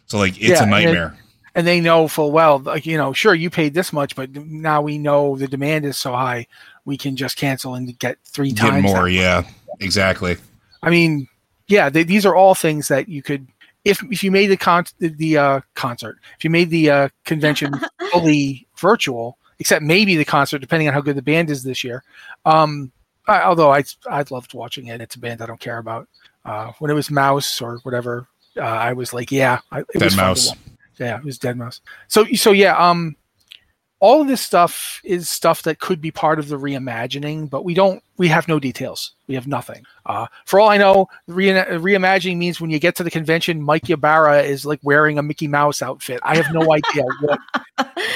so like it's Yeah, a and it- nightmare and they know full well, like you know, sure you paid this much, but now we know the demand is so high, we can just cancel and get three get times more that. yeah exactly I mean, yeah, they, these are all things that you could, if if you made the con the, the uh, concert, if you made the uh, convention fully virtual, except maybe the concert, depending on how good the band is this year. Um, I, although I I loved watching it, it's a band I don't care about. Uh, when it was Mouse or whatever, uh, I was like, yeah, I, it Dead was Mouse. Yeah, it was deadmau5. So so yeah, um, all of this stuff is stuff that could be part of the reimagining, but we don't. We have no details. We have nothing. Uh, for all I know, re- reimagining means when you get to the convention, Mike Ybarra is like wearing a Mickey Mouse outfit. I have no idea what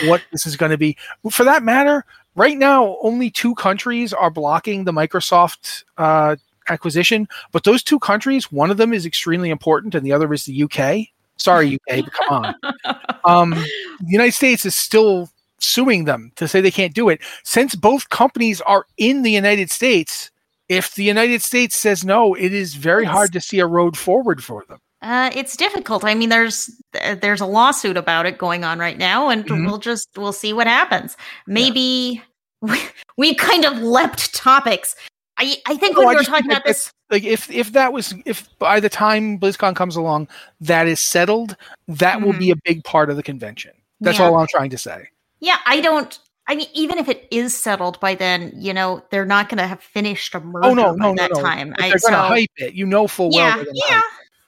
what this is going to be. For that matter, right now, only two countries are blocking the Microsoft uh, acquisition, but those two countries, one of them is extremely important, and the other is the UK. Sorry, UK, but come on. Um, the United States is still suing them to say they can't do it. Since both companies are in the United States, if the United States says no, it is very Yes. hard to see a road forward for them. Uh, it's difficult. I mean, there's uh, there's a lawsuit about it going on right now, and Mhm. we'll just we'll see what happens. Maybe we, we kind of leapt topics. I I think No, when I we were talking about this, Like if if that was if by the time BlizzCon comes along, that is settled, that will be a big part of the convention. That's Yeah. all I'm trying to say. Yeah, I don't. I mean, even if it is settled by then, you know, they're not going to have finished a merger Oh no, by no, that no! time. I, they're going to hype it. You know full well. Yeah, they're yeah.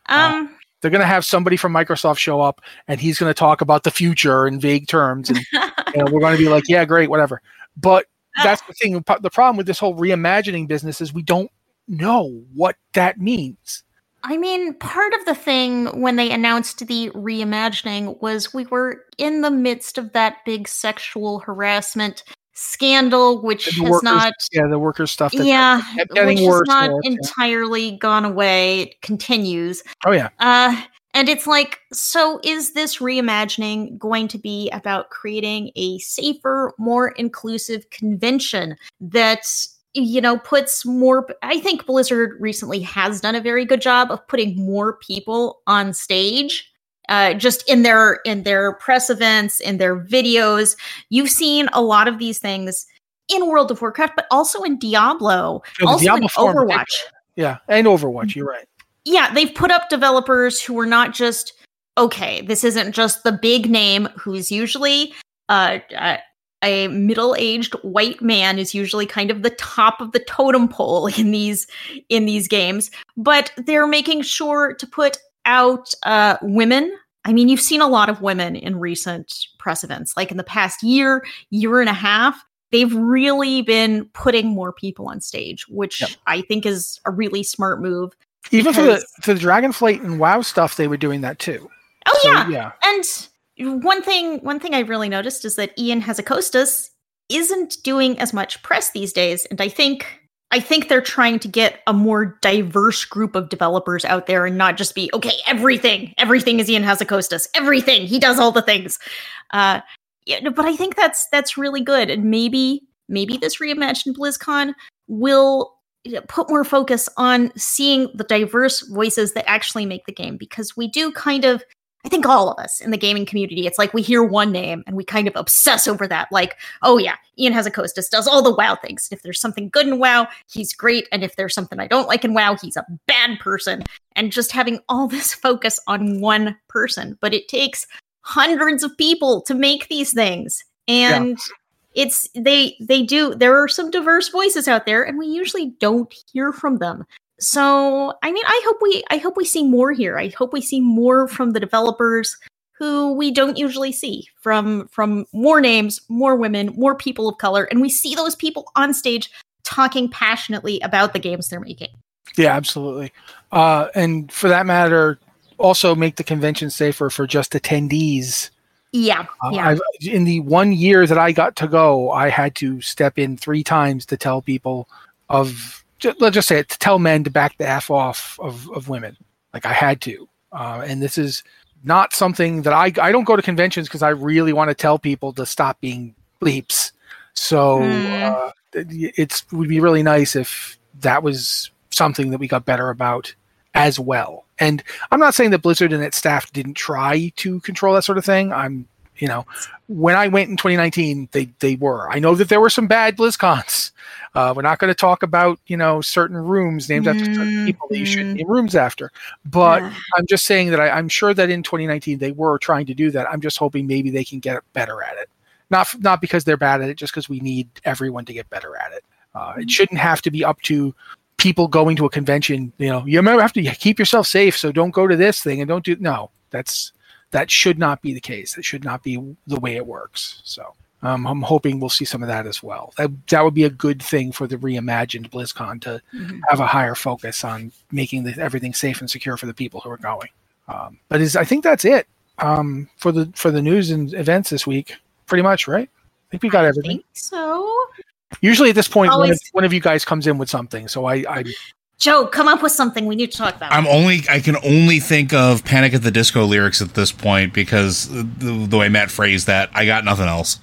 Um, they're going to have somebody from Microsoft show up and he's going to talk about the future in vague terms and you know, we're going to be like yeah great whatever but that's the thing the problem with this whole reimagining business is we don't know what that means I mean, part of the thing when they announced the reimagining was we were in the midst of that big sexual harassment scandal, which has workers- not, yeah the worker stuff that yeah, kept getting which has not worse, yeah. entirely gone away. It continues. oh yeah Uh, and it's like, so is this reimagining going to be about creating a safer, more inclusive convention that, you know, puts more? I think Blizzard recently has done a very good job of putting more people on stage. uh, just in their in their press events, in their videos. You've seen a lot of these things in World of Warcraft, but also in Diablo, Yeah, also Diablo in Overwatch. Yeah, and Overwatch. You're right. Yeah, they've put up developers who are not just okay. This isn't just the big name who's usually uh, uh, a middle-aged white man is usually kind of the top of the totem pole in these in these games, but they're making sure to put out uh, women. I mean, you've seen a lot of women in recent press events, like in the past year, year and a half. They've really been putting more people on stage, which Yep. I think is a really smart move. Even for the for the Dragonflight and WoW stuff, they were doing that too. Oh So, yeah. yeah. And one thing one thing I really noticed is that Ion Hazzikostas isn't doing as much press these days. And I think I think they're trying to get a more diverse group of developers out there and not just be, okay, everything, everything is Ion Hazzikostas. Everything. He does all the things. Uh yeah, but I think that's that's really good. And maybe maybe this reimagined BlizzCon will put more focus on seeing the diverse voices that actually make the game because we do kind of I think all of us in the gaming community, it's like we hear one name and we kind of obsess over that. Like, oh yeah, Ion Hazzikostas does all the WoW things. If there's something good in WoW, he's great. And if there's something I don't like in WoW, he's a bad person. And just having all this focus on one person. But it takes hundreds of people to make these things. And it's they they do there are some diverse voices out there and we usually don't hear from them so i mean i hope we i hope we see more here i hope we see more from the developers who we don't usually see from from more names more women more people of color and we see those people on stage talking passionately about the games they're making Yeah, absolutely. Uh, and for that matter, also make the convention safer for just attendees. yeah Uh, yeah I've, in the one year that I got to go, I had to step in three times to tell people of, ju- let's just say it, to tell men to back the F off of, of women. Like I had to. Uh, and this is not something that I, I don't go to conventions because I really want to tell people to stop being bleeps. So Mm. uh, it it's, would be really nice if that was something that we got better about as well. And I'm not saying that Blizzard and its staff didn't try to control that sort of thing. I'm, you know, when I went in 2019, they they were. I know that there were some bad BlizzCons. Uh, we're not going to talk about you know certain rooms named after certain people that you shouldn't name rooms after. But Yeah. I'm just saying that I, I'm sure that in 2019 they were trying to do that. I'm just hoping maybe they can get better at it. Not not because they're bad at it, just because we need everyone to get better at it. Uh, it shouldn't have to be up to people going to a convention. You know, you have to keep yourself safe, so don't go to this thing and don't do. No, that's that should not be the case. That should not be the way it works. So um, I'm hoping we'll see some of that as well. That that would be a good thing for the reimagined BlizzCon to Mhm. have a higher focus on making the, everything safe and secure for the people who are going. Um, but is I think that's it um, for the for the news and events this week. Pretty much, right? I think we got I everything. think so Usually at this point, one of, one of you guys comes in with something. So I, I joe come up with something we need to talk about I'm only I can only think of Panic at the Disco lyrics at this point because the, the way Matt phrased that, I got nothing else.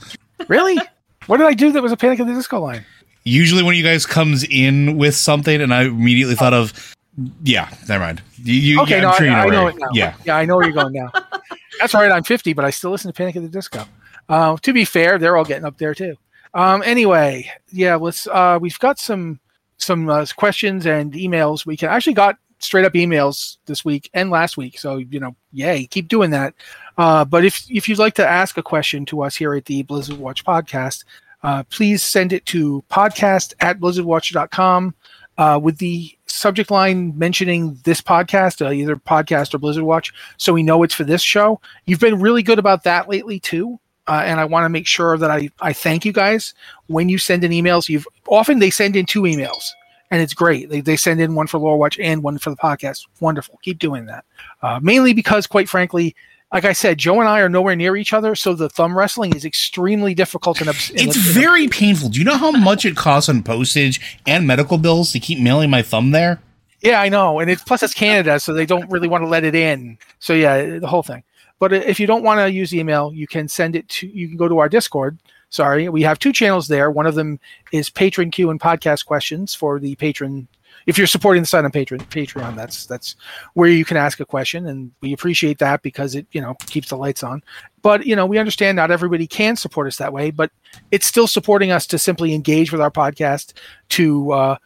really. what did I do that was a Panic at the Disco line? Usually, when you guys comes in with something, and I immediately thought of, yeah, never mind. You, you, Okay, yeah, no, I'm sure I, you know I where- know it now. Yeah, yeah, I know where you're going now. That's right. I'm 50, but I still listen to Panic at the Disco. Uh, to be fair, they're all getting up there too. Um, anyway, yeah, let's. Uh, we've got some some uh, questions and emails. We can actually got straight up emails this week and last week. So you know, yay, keep doing that. Uh, but if if you'd like to ask a question to us here at the Blizzard Watch podcast, uh, please send it to podcast at blizzardwatch.com uh, with the subject line mentioning this podcast, uh, either podcast or Blizzard Watch, so we know it's for this show. You've been really good about that lately too. Uh, and I want to make sure that I, I thank you guys when you send in emails. You've often they send in two emails, and it's great. They, they send in one for Lore Watch and one for the podcast. Wonderful. Keep doing that. Uh, mainly because, quite frankly, like I said, Joe and I are nowhere near each other, so the thumb wrestling is extremely difficult. And it's very painful. Do you know how much it costs on postage and medical bills to keep mailing my thumb there? Yeah, I know, and it's plus it's Canada, so they don't really want to let it in. So yeah, the whole thing. But if you don't want to use email, you can send it to. You can go to our Discord. Sorry, we have two channels there. One of them is patron Q and podcast questions for the patron if you're supporting the site on Patreon, Patreon, that's that's where you can ask a question, and we appreciate that because it you know keeps the lights on. But you know, we understand not everybody can support us that way, but it's still supporting us to simply engage with our podcast, to uh,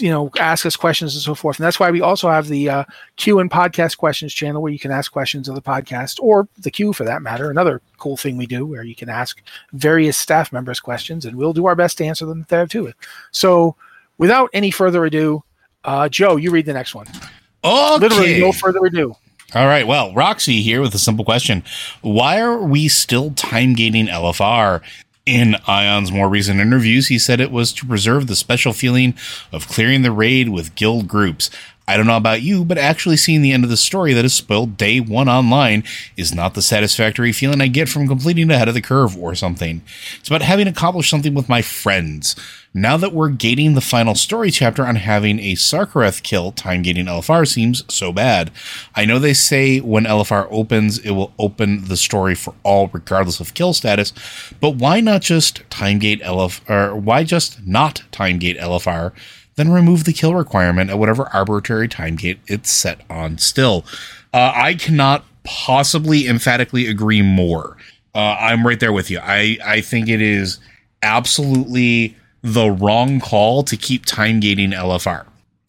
you know ask us questions and so forth and that's why we also have the uh, q and podcast questions channel where you can ask questions of the podcast or the q for that matter another cool thing we do where you can ask various staff members questions and we'll do our best to answer them there too so without any further ado uh, joe you read the next one Okay. literally no further ado All right. Well, Roxy here with a simple question. Why are we still time gating LFR? In Ion's more recent interviews, he said it was to preserve the special feeling of clearing the raid with guild groups. I don't know about you, but actually seeing the end of the story that is spoiled day one online is not the satisfactory feeling I get from completing ahead of the curve or something. It's about having accomplished something with my friends. Now that we're gating the final story chapter on having a Sarkareth kill, time gating LFR seems so bad. I know they say when LFR opens, it will open the story for all regardless of kill status, but why not just time gate LFR, why just not time gate LFR? then remove the kill requirement at whatever arbitrary time gate it's set on still. Uh, I cannot possibly emphatically agree more. Uh, I'm right there with you. I, I think it is absolutely the wrong call to keep time gating LFR.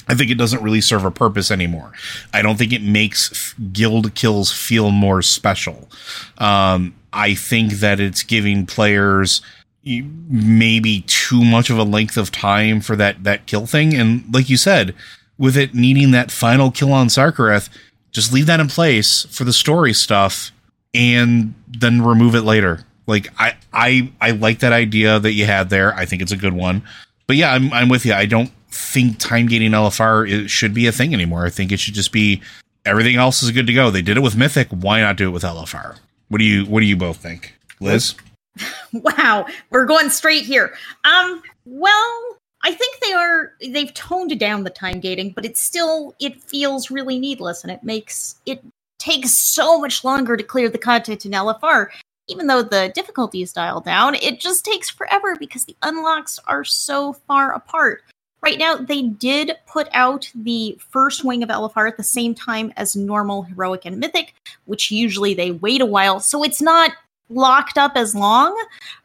I think it doesn't really serve a purpose anymore. I don't think it makes f- guild kills feel more special. Um, I think that it's giving players maybe too much of a length of time for that that kill thing. And like you said, with it needing that final kill on Sarkareth, just leave that in place for the story stuff and then remove it later. Like I I I like that idea that you had there. I think it's a good one. But yeah, I'm I'm with you. I don't think time gating LFR should be a thing anymore. I think it should just be everything else is good to go. They did it with Mythic. Why not do it with LFR? What do you What do you both think, Liz? wow, we're going straight here. Um, well, I think they are they've toned down the time gating, but it's still it feels really needless and it makes it takes so much longer to clear the content in LFR. Even though the difficulty is dialed down, it just takes forever because the unlocks are so far apart. Right now, they did put out the first wing of LFR at the same time as normal, heroic, and mythic, which usually they wait a while. So it's not locked up as long,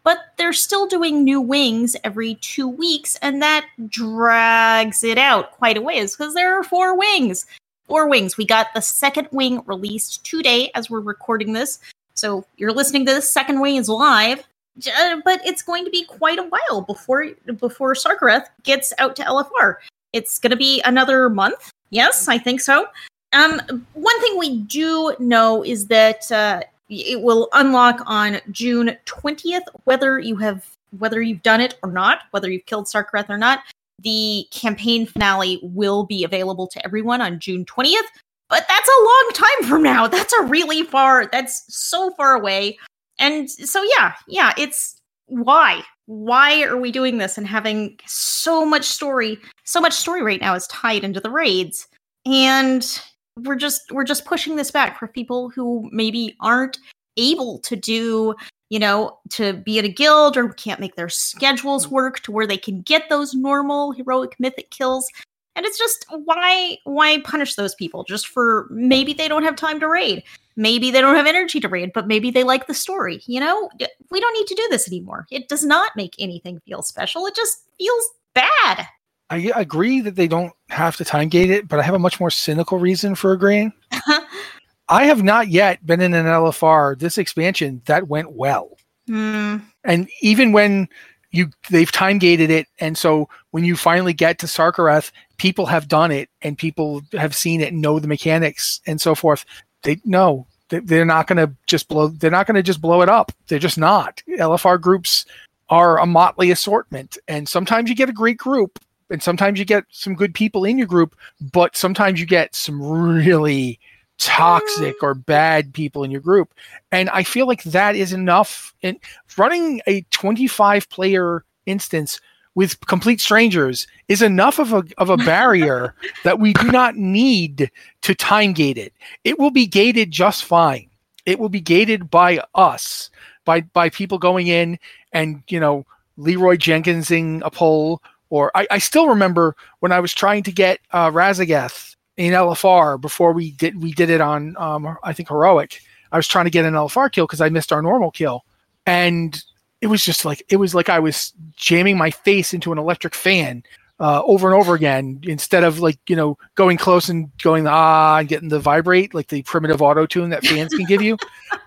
but they're still doing new wings every two weeks, and that drags it out quite a ways because there are four wings. Four wings. We got the second wing released today as we're recording this. So you're listening to this second is live, uh, but it's going to be quite a while before before Sarkareth gets out to LFR. It's going to be another month. Yes, I think so. Um, one thing we do know is that uh, it will unlock on June 20th, whether you have whether you've done it or not, whether you've killed Sarkareth or not. The campaign finale will be available to everyone on June 20th, but that's a long time from now. That's a really far, that's so far away. And so, yeah, yeah, it's why? Why are we doing this and having so much story? So much story right now is tied into the raids. And we're just we're just pushing this back for people who maybe aren't able to do you know to be in a guild or can't make their schedules work to where they can get those normal heroic mythic kills and it's just why why punish those people just for maybe they don't have time to raid maybe they don't have energy to raid but maybe they like the story you know we don't need to do this anymore it does not make anything feel special it just feels bad I agree that they don't have to time gate it, but I have a much more cynical reason for agreeing. I have not yet been in an LFR this expansion that went well. Hmm. And even when you they've time gated it, and so when you finally get to Sarkareth, people have done it and people have seen it and know the mechanics and so forth. They no, they, they're not going to just blow. They're not going to just blow it up. They're just not. LFR groups are a motley assortment, and sometimes you get a great group, and sometimes you get some good people in your group, but sometimes you get some really toxic or bad people in your group. And I feel like that is enough. And running a 25 player instance with complete strangers is enough of a of a barrier that we do not need to time gate it. It will be gated just fine. It will be gated by us, by by people going in and you know Leroy Jenkinsing a poll Or I, I still remember when I was trying to get uh, Raszageth in LFR before we did we did it on um, I think heroic. I was trying to get an LFR kill because I missed our normal kill, and it was just like it was like I was jamming my face into an electric fan uh, over and over again instead of like you know going close and going ah and getting the vibrate like the primitive auto tune that fans can give you.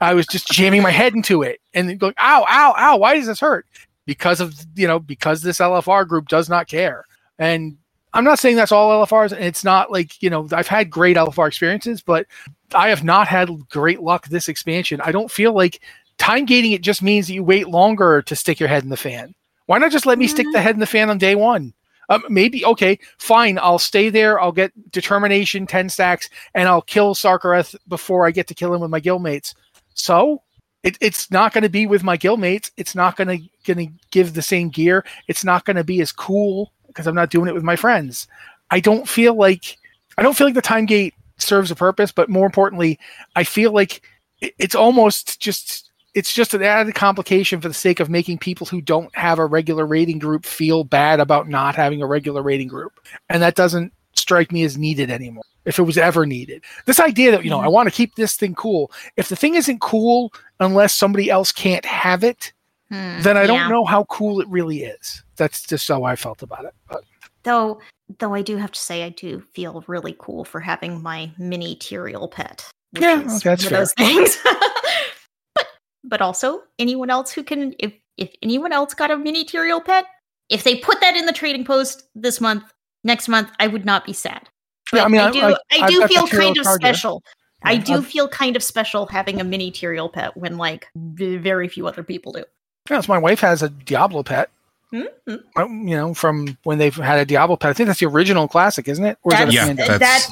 I was just jamming my head into it and going ow ow ow why does this hurt? Because of you know because this LFR group does not care and I'm not saying that's all LFRs. And it's not like, you know, I've had great LFR experiences, but I have not had great luck this expansion. I don't feel like time gating it just means that you wait longer to stick your head in the fan. Why not just let me stick the head in the fan on day one? Um, maybe okay, fine. I'll stay there. I'll get determination ten stacks, and I'll kill Sarkareth before I get to kill him with my guildmates. So it, it's not going to be with my guildmates. It's not going to going to give the same gear. It's not going to be as cool because I'm not doing it with my friends. I don't feel like I don't feel like the time gate serves a purpose, but more importantly, I feel like it's almost just it's just an added complication for the sake of making people who don't have a regular rating group feel bad about not having a regular rating group. And that doesn't strike me as needed anymore. If it was ever needed. This idea that, you know, I want to keep this thing cool. If the thing isn't cool unless somebody else can't have it, Hmm, then I don't know how cool it really is. That's just how I felt about it. But Though, though I do have to say, I do feel really cool for having my mini Tyrael pet. Yeah, okay, that's fair. those things. but, but also anyone else who can, if if anyone else got a mini Tyrael pet, if they put that in the trading post this month, next month, I would not be sad. Yeah, I mean, I I- do, like, I I've do the feel kind of charger. special. I do I've- feel kind of special having a mini Tyrael pet when like very few other people do. yes, my wife has a Diablo pet. Mhm. um, You know, from when they've had a Diablo pet. I think that's the original classic, isn't it? Or is that a Yeah, fan- that- that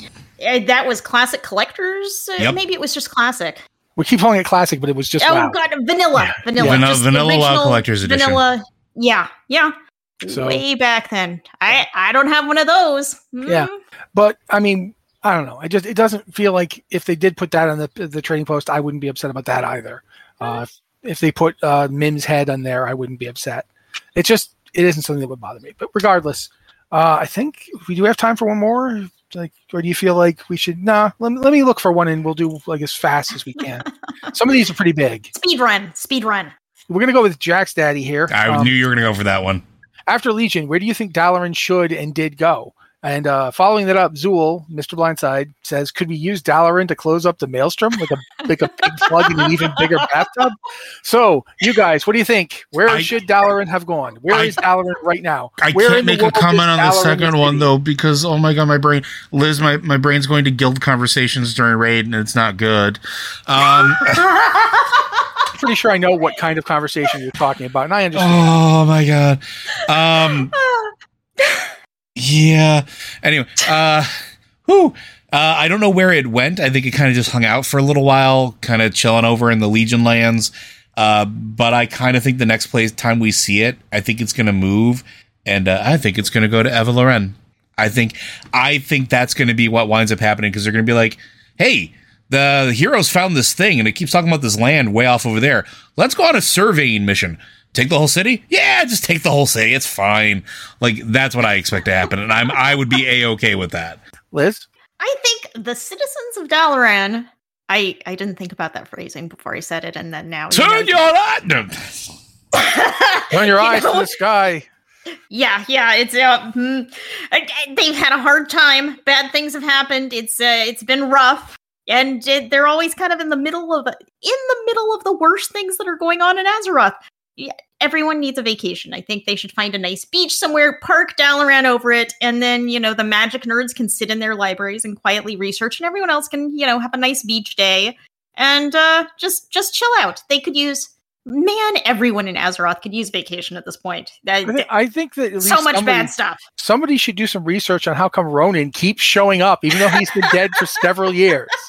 uh, that was classic collectors. Uh, Yep. Maybe it was just classic. we keep calling it classic, but it was just oh WoW. god, vanilla, vanilla, Vanilla- just vanilla WoW Collector's Edition. Vanilla, yeah, yeah. So- Way back then, I I don't have one of those. Yeah. Mm. But I mean, I don't know. I just it doesn't feel like if they did put that on the the trading post, I wouldn't be upset about that either. Uh, if, if they put uh, Mim's head on there, I wouldn't be upset. It's just it isn't something that would bother me. But regardless, uh, I think we do have time for one more. Like, or do you feel like we should? Nah, let, me- let me look for one, and we'll do like as fast as we can. Some of these are pretty big. Speed run, speed run. We're gonna go with Jack's daddy here. I Um, knew you were going to go for that one. after Legion, where do you think Dalaran should and did go? And uh, following that up, Zool, Mr. Blindside, says, could we use Dalaran to close up the maelstrom like a like a big plug in an even bigger bathtub? So, you guys, what do you think? Where I- should Dalaran have gone? Where I- is Dalaran right now? I Where can't make a comment is on the second one though because oh my god, my brain, Liz, my, my brain's going to guild conversations during raid and it's not good. Um, I'm pretty sure I know what kind of conversation you're talking about, and I understand. oh my god. Um, yeah. Anyway, uh, whew. Uh, I don't know where it went. I think it kind of just hung out for a little while, kind of chilling over in the Legion lands. Uh, but I kind of think the next place time we see it, I think it's going to move, and uh, I think it's going to go to Eva Loren. I think I think that's going to be what winds up happening because they're going to be like, "Hey, the heroes found this thing, and it keeps talking about this land way off over there. Let's go on a surveying mission. Take the whole city? Yeah, just take the whole city. It's fine. Like that's what I expect to happen, and I'm I would be a okay with that. Liz? I think the citizens of Dalaran. I I didn't think about that phrasing before I said it, and then now. you know- Turn your eye. No. Turn your You eyes know? to the sky. Yeah, yeah, it's uh, hmm, I- I- they've had a hard time. Bad things have happened. It's uh, it's been rough, and it, they're always kind of in the middle of in the middle of the worst things that are going on in Azeroth. Yeah, everyone needs a vacation. I think they should find a nice beach somewhere, park Dalaran over it, and then you know the magic nerds can sit in their libraries and quietly research, and everyone else can you know have a nice beach day and uh, just just chill out. They could use. Man, everyone in Azeroth could use vacation at this point. I think, I think that at so much somebody- bad stuff. somebody should do some research on how come Rhonin keeps showing up, even though he's been dead for several years.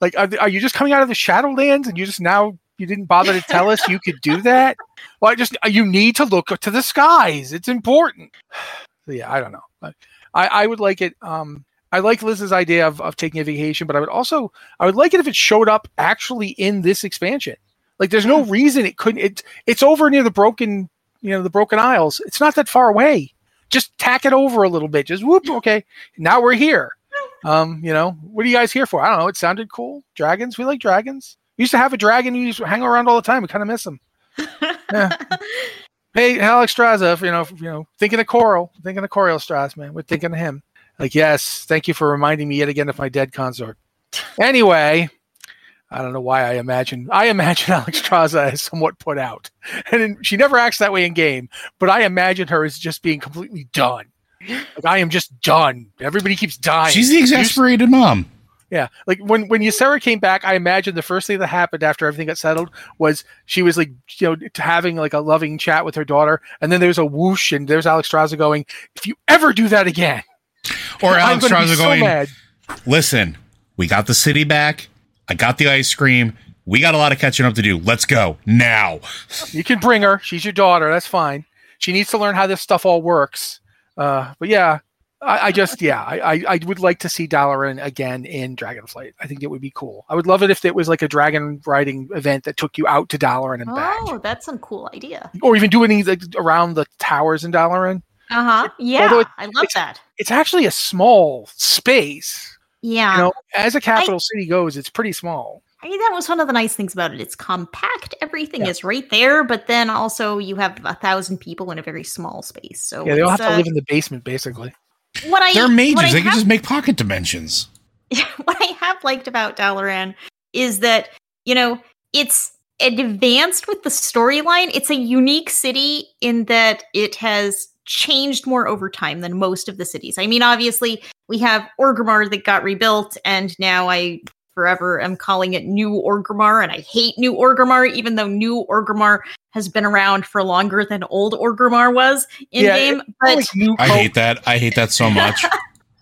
Like, are, are you just coming out of the Shadowlands and you just now you didn't bother to tell us you could do that? Well, I just you need to look to the skies. It's important. So, yeah, I don't know. I, I would like it. Um, I like Liz's idea of, of taking a vacation, but I would also I would like it if it showed up actually in this expansion. Like, there's no reason it couldn't. It it's over near the broken, you know, the Broken Isles. It's not that far away just tack it over a little bit. Just whoop. Okay, now we're here. Um, you know, what are you guys here for? I don't know. It sounded cool. Dragons. We like dragons. We used to have a dragon. We used to hang around all the time. We kind of miss him. Yeah. hey, Alexstrasza, you know, you know, thinking of Coral, thinking of Korialstrasz, man. We're thinking of him. Like, yes, thank you for reminding me yet again of my dead consort. Anyway, I don't know why I imagine I imagine Alexstrasza as somewhat put out, and in, she never acts that way in game. But I imagine her as just being completely done. Like I am just done. Everybody keeps dying. She's the exasperated mom. Yeah, like when when Ysera came back, I imagine the first thing that happened after everything got settled was she was like, you know, having like a loving chat with her daughter, and then there's a whoosh, and there's Alexstrasza going, "If you ever do that again," Or Alexstrasza so going, mad. listen, we got the city back. I got the ice cream. We got a lot of catching up to do. Let's go now. You can bring her. She's your daughter. That's fine. She needs to learn how this stuff all works. Uh, but yeah, I, I just yeah, I, I I would like to see Dalaran again in Dragonflight. I think it would be cool. I would love it if it was like a dragon riding event that took you out to Dalaran and back, Oh, that's some cool idea. or even doing things like around the towers in Dalaran. Uh huh. Yeah, it- I love it's- that. It's actually a small space. Yeah. You know, as a capital city goes, it's pretty small. I mean, that was one of the nice things about it. It's compact. Everything Yeah. is right there, but then also you have a thousand people in a very small space. So Yeah, they all have to uh, live in the basement, basically. What I They're mages. I They can just make pocket dimensions. what I have liked about Dalaran is that, you know, it's advanced with the storyline. It's a unique city in that it has changed more over time than most of the cities. I mean, obviously, we have Orgrimmar that got rebuilt, and now I forever am calling it New Orgrimmar, and I hate New Orgrimmar, even though New Orgrimmar has been around for longer than Old Orgrimmar was in Yeah, game. It's But like new I Coke. hate that. I hate that so much.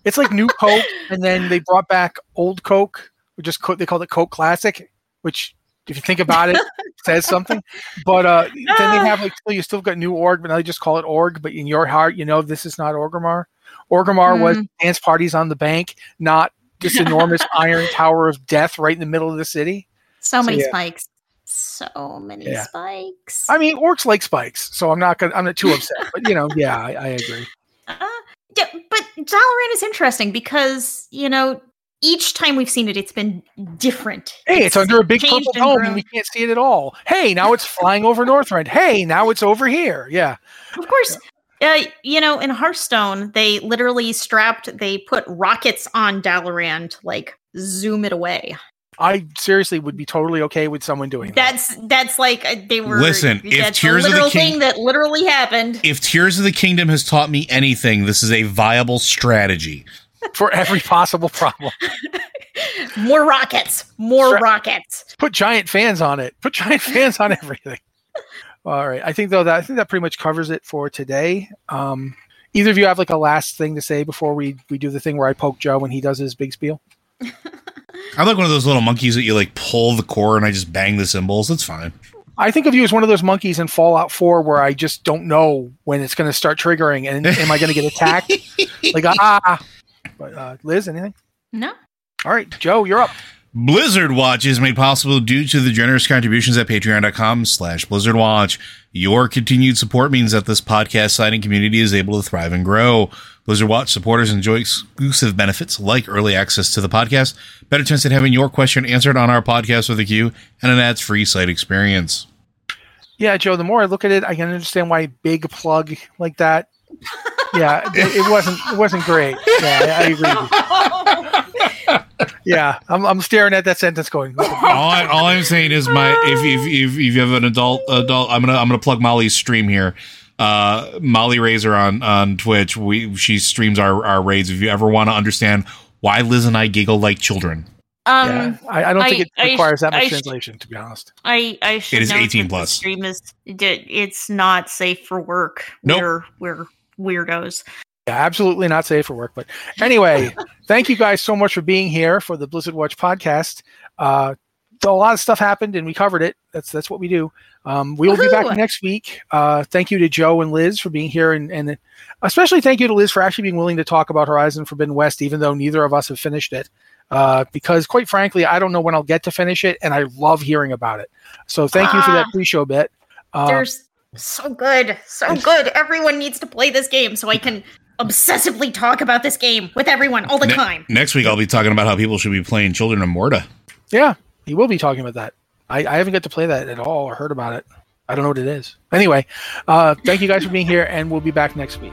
It's like new Coke, and then they brought back old Coke, which is co- they called it Coke Classic, which if you think about it, says something. But uh, then they have like still, you still got new org, but now they just call it org. But in your heart, you know this is not Orgrimmar. Orgrimmar was dance parties on the bank, not this enormous iron tower of death right in the middle of the city. so many yeah. spikes. So many Yeah. spikes. I mean, orcs like spikes, so I'm not gonna I'm not too upset. But you know, yeah, I, I agree. Uh, yeah, but Dalaran is interesting because you know each time we've seen it, it's been different. Hey, it's, under a big changed purple dome, grown. and we can't see it at all. Hey, now it's flying over Northrend. Hey, now it's over here. Yeah. Of course, uh, you know in Hearthstone they literally strapped, they put rockets on Dalaran to like zoom it away. I seriously would be totally okay with someone doing that. That's that's like uh, they were. Listen, if Tears a of the literal King- thing that literally happened. if Tears of the Kingdom has taught me anything, this is a viable strategy. for every possible problem. more rockets, more Stra- rockets. Put giant fans on it. Put giant fans on everything. All right. I think though that I think that pretty much covers it for today. Um, either of you have like a last thing to say before we we do the thing where I poke Joe when he does his big spiel? I'm like one of those little monkeys that you like pull the core and I just bang the cymbals. It's fine. I think of you as one of those monkeys in Fallout 4 where I just don't know when it's going to start triggering and am I going to get attacked? like ah. But uh, Liz, anything? No, All right, Joe, you're up. Blizzard Watch is made possible due to the generous contributions at patreon.com slash Blizzard Watch. Your continued support means that this podcast site and community is able to thrive and grow. Blizzard Watch supporters enjoy exclusive benefits like early access to the podcast, better chance at having your question answered on our podcast with a queue, and an ads-free site experience. Yeah, Joe. The more I look at it, I can understand why big plug like that. Yeah, it, it wasn't. It wasn't great. Yeah, I, I agree. with you. Yeah, I'm, I'm staring at that sentence, going. all, I, all I'm saying is my if, if if if you have an adult adult, I'm gonna I'm gonna plug Molly's stream here. Uh, Molly Razor on on Twitch. We she streams our our raids. If you ever want to understand why Liz and I giggle like children, um, yeah, I, I don't think I- it I requires that much sh- translation, to be honest. I I should It is note 18 plus. Stream is it- it's not safe for work. Nope. We're we're weirdos. Yeah, absolutely not safe for work. But anyway, thank you guys so much for being here for the Blizzard Watch podcast. Uh, a lot of stuff happened and we covered it. That's that's what we do. Um, we will be back next week. Uh, thank you to Joe and Liz for being here, and, and especially thank you to Liz for actually being willing to talk about Horizon Forbidden West, even though neither of us have finished it. Uh, because quite frankly, I don't know when I'll get to finish it, and I love hearing about it. So thank you for that Ah. pre-show bit. Uh, there's So good. So good. Everyone needs to play this game so I can obsessively talk about this game with everyone all the Ne- time. next week, I'll be talking about how people should be playing Children of Morta. Yeah, he will be talking about that. I, I haven't got to play that at all or heard about it. I don't know what it is. Anyway, uh, thank you guys for being here, and we'll be back next week.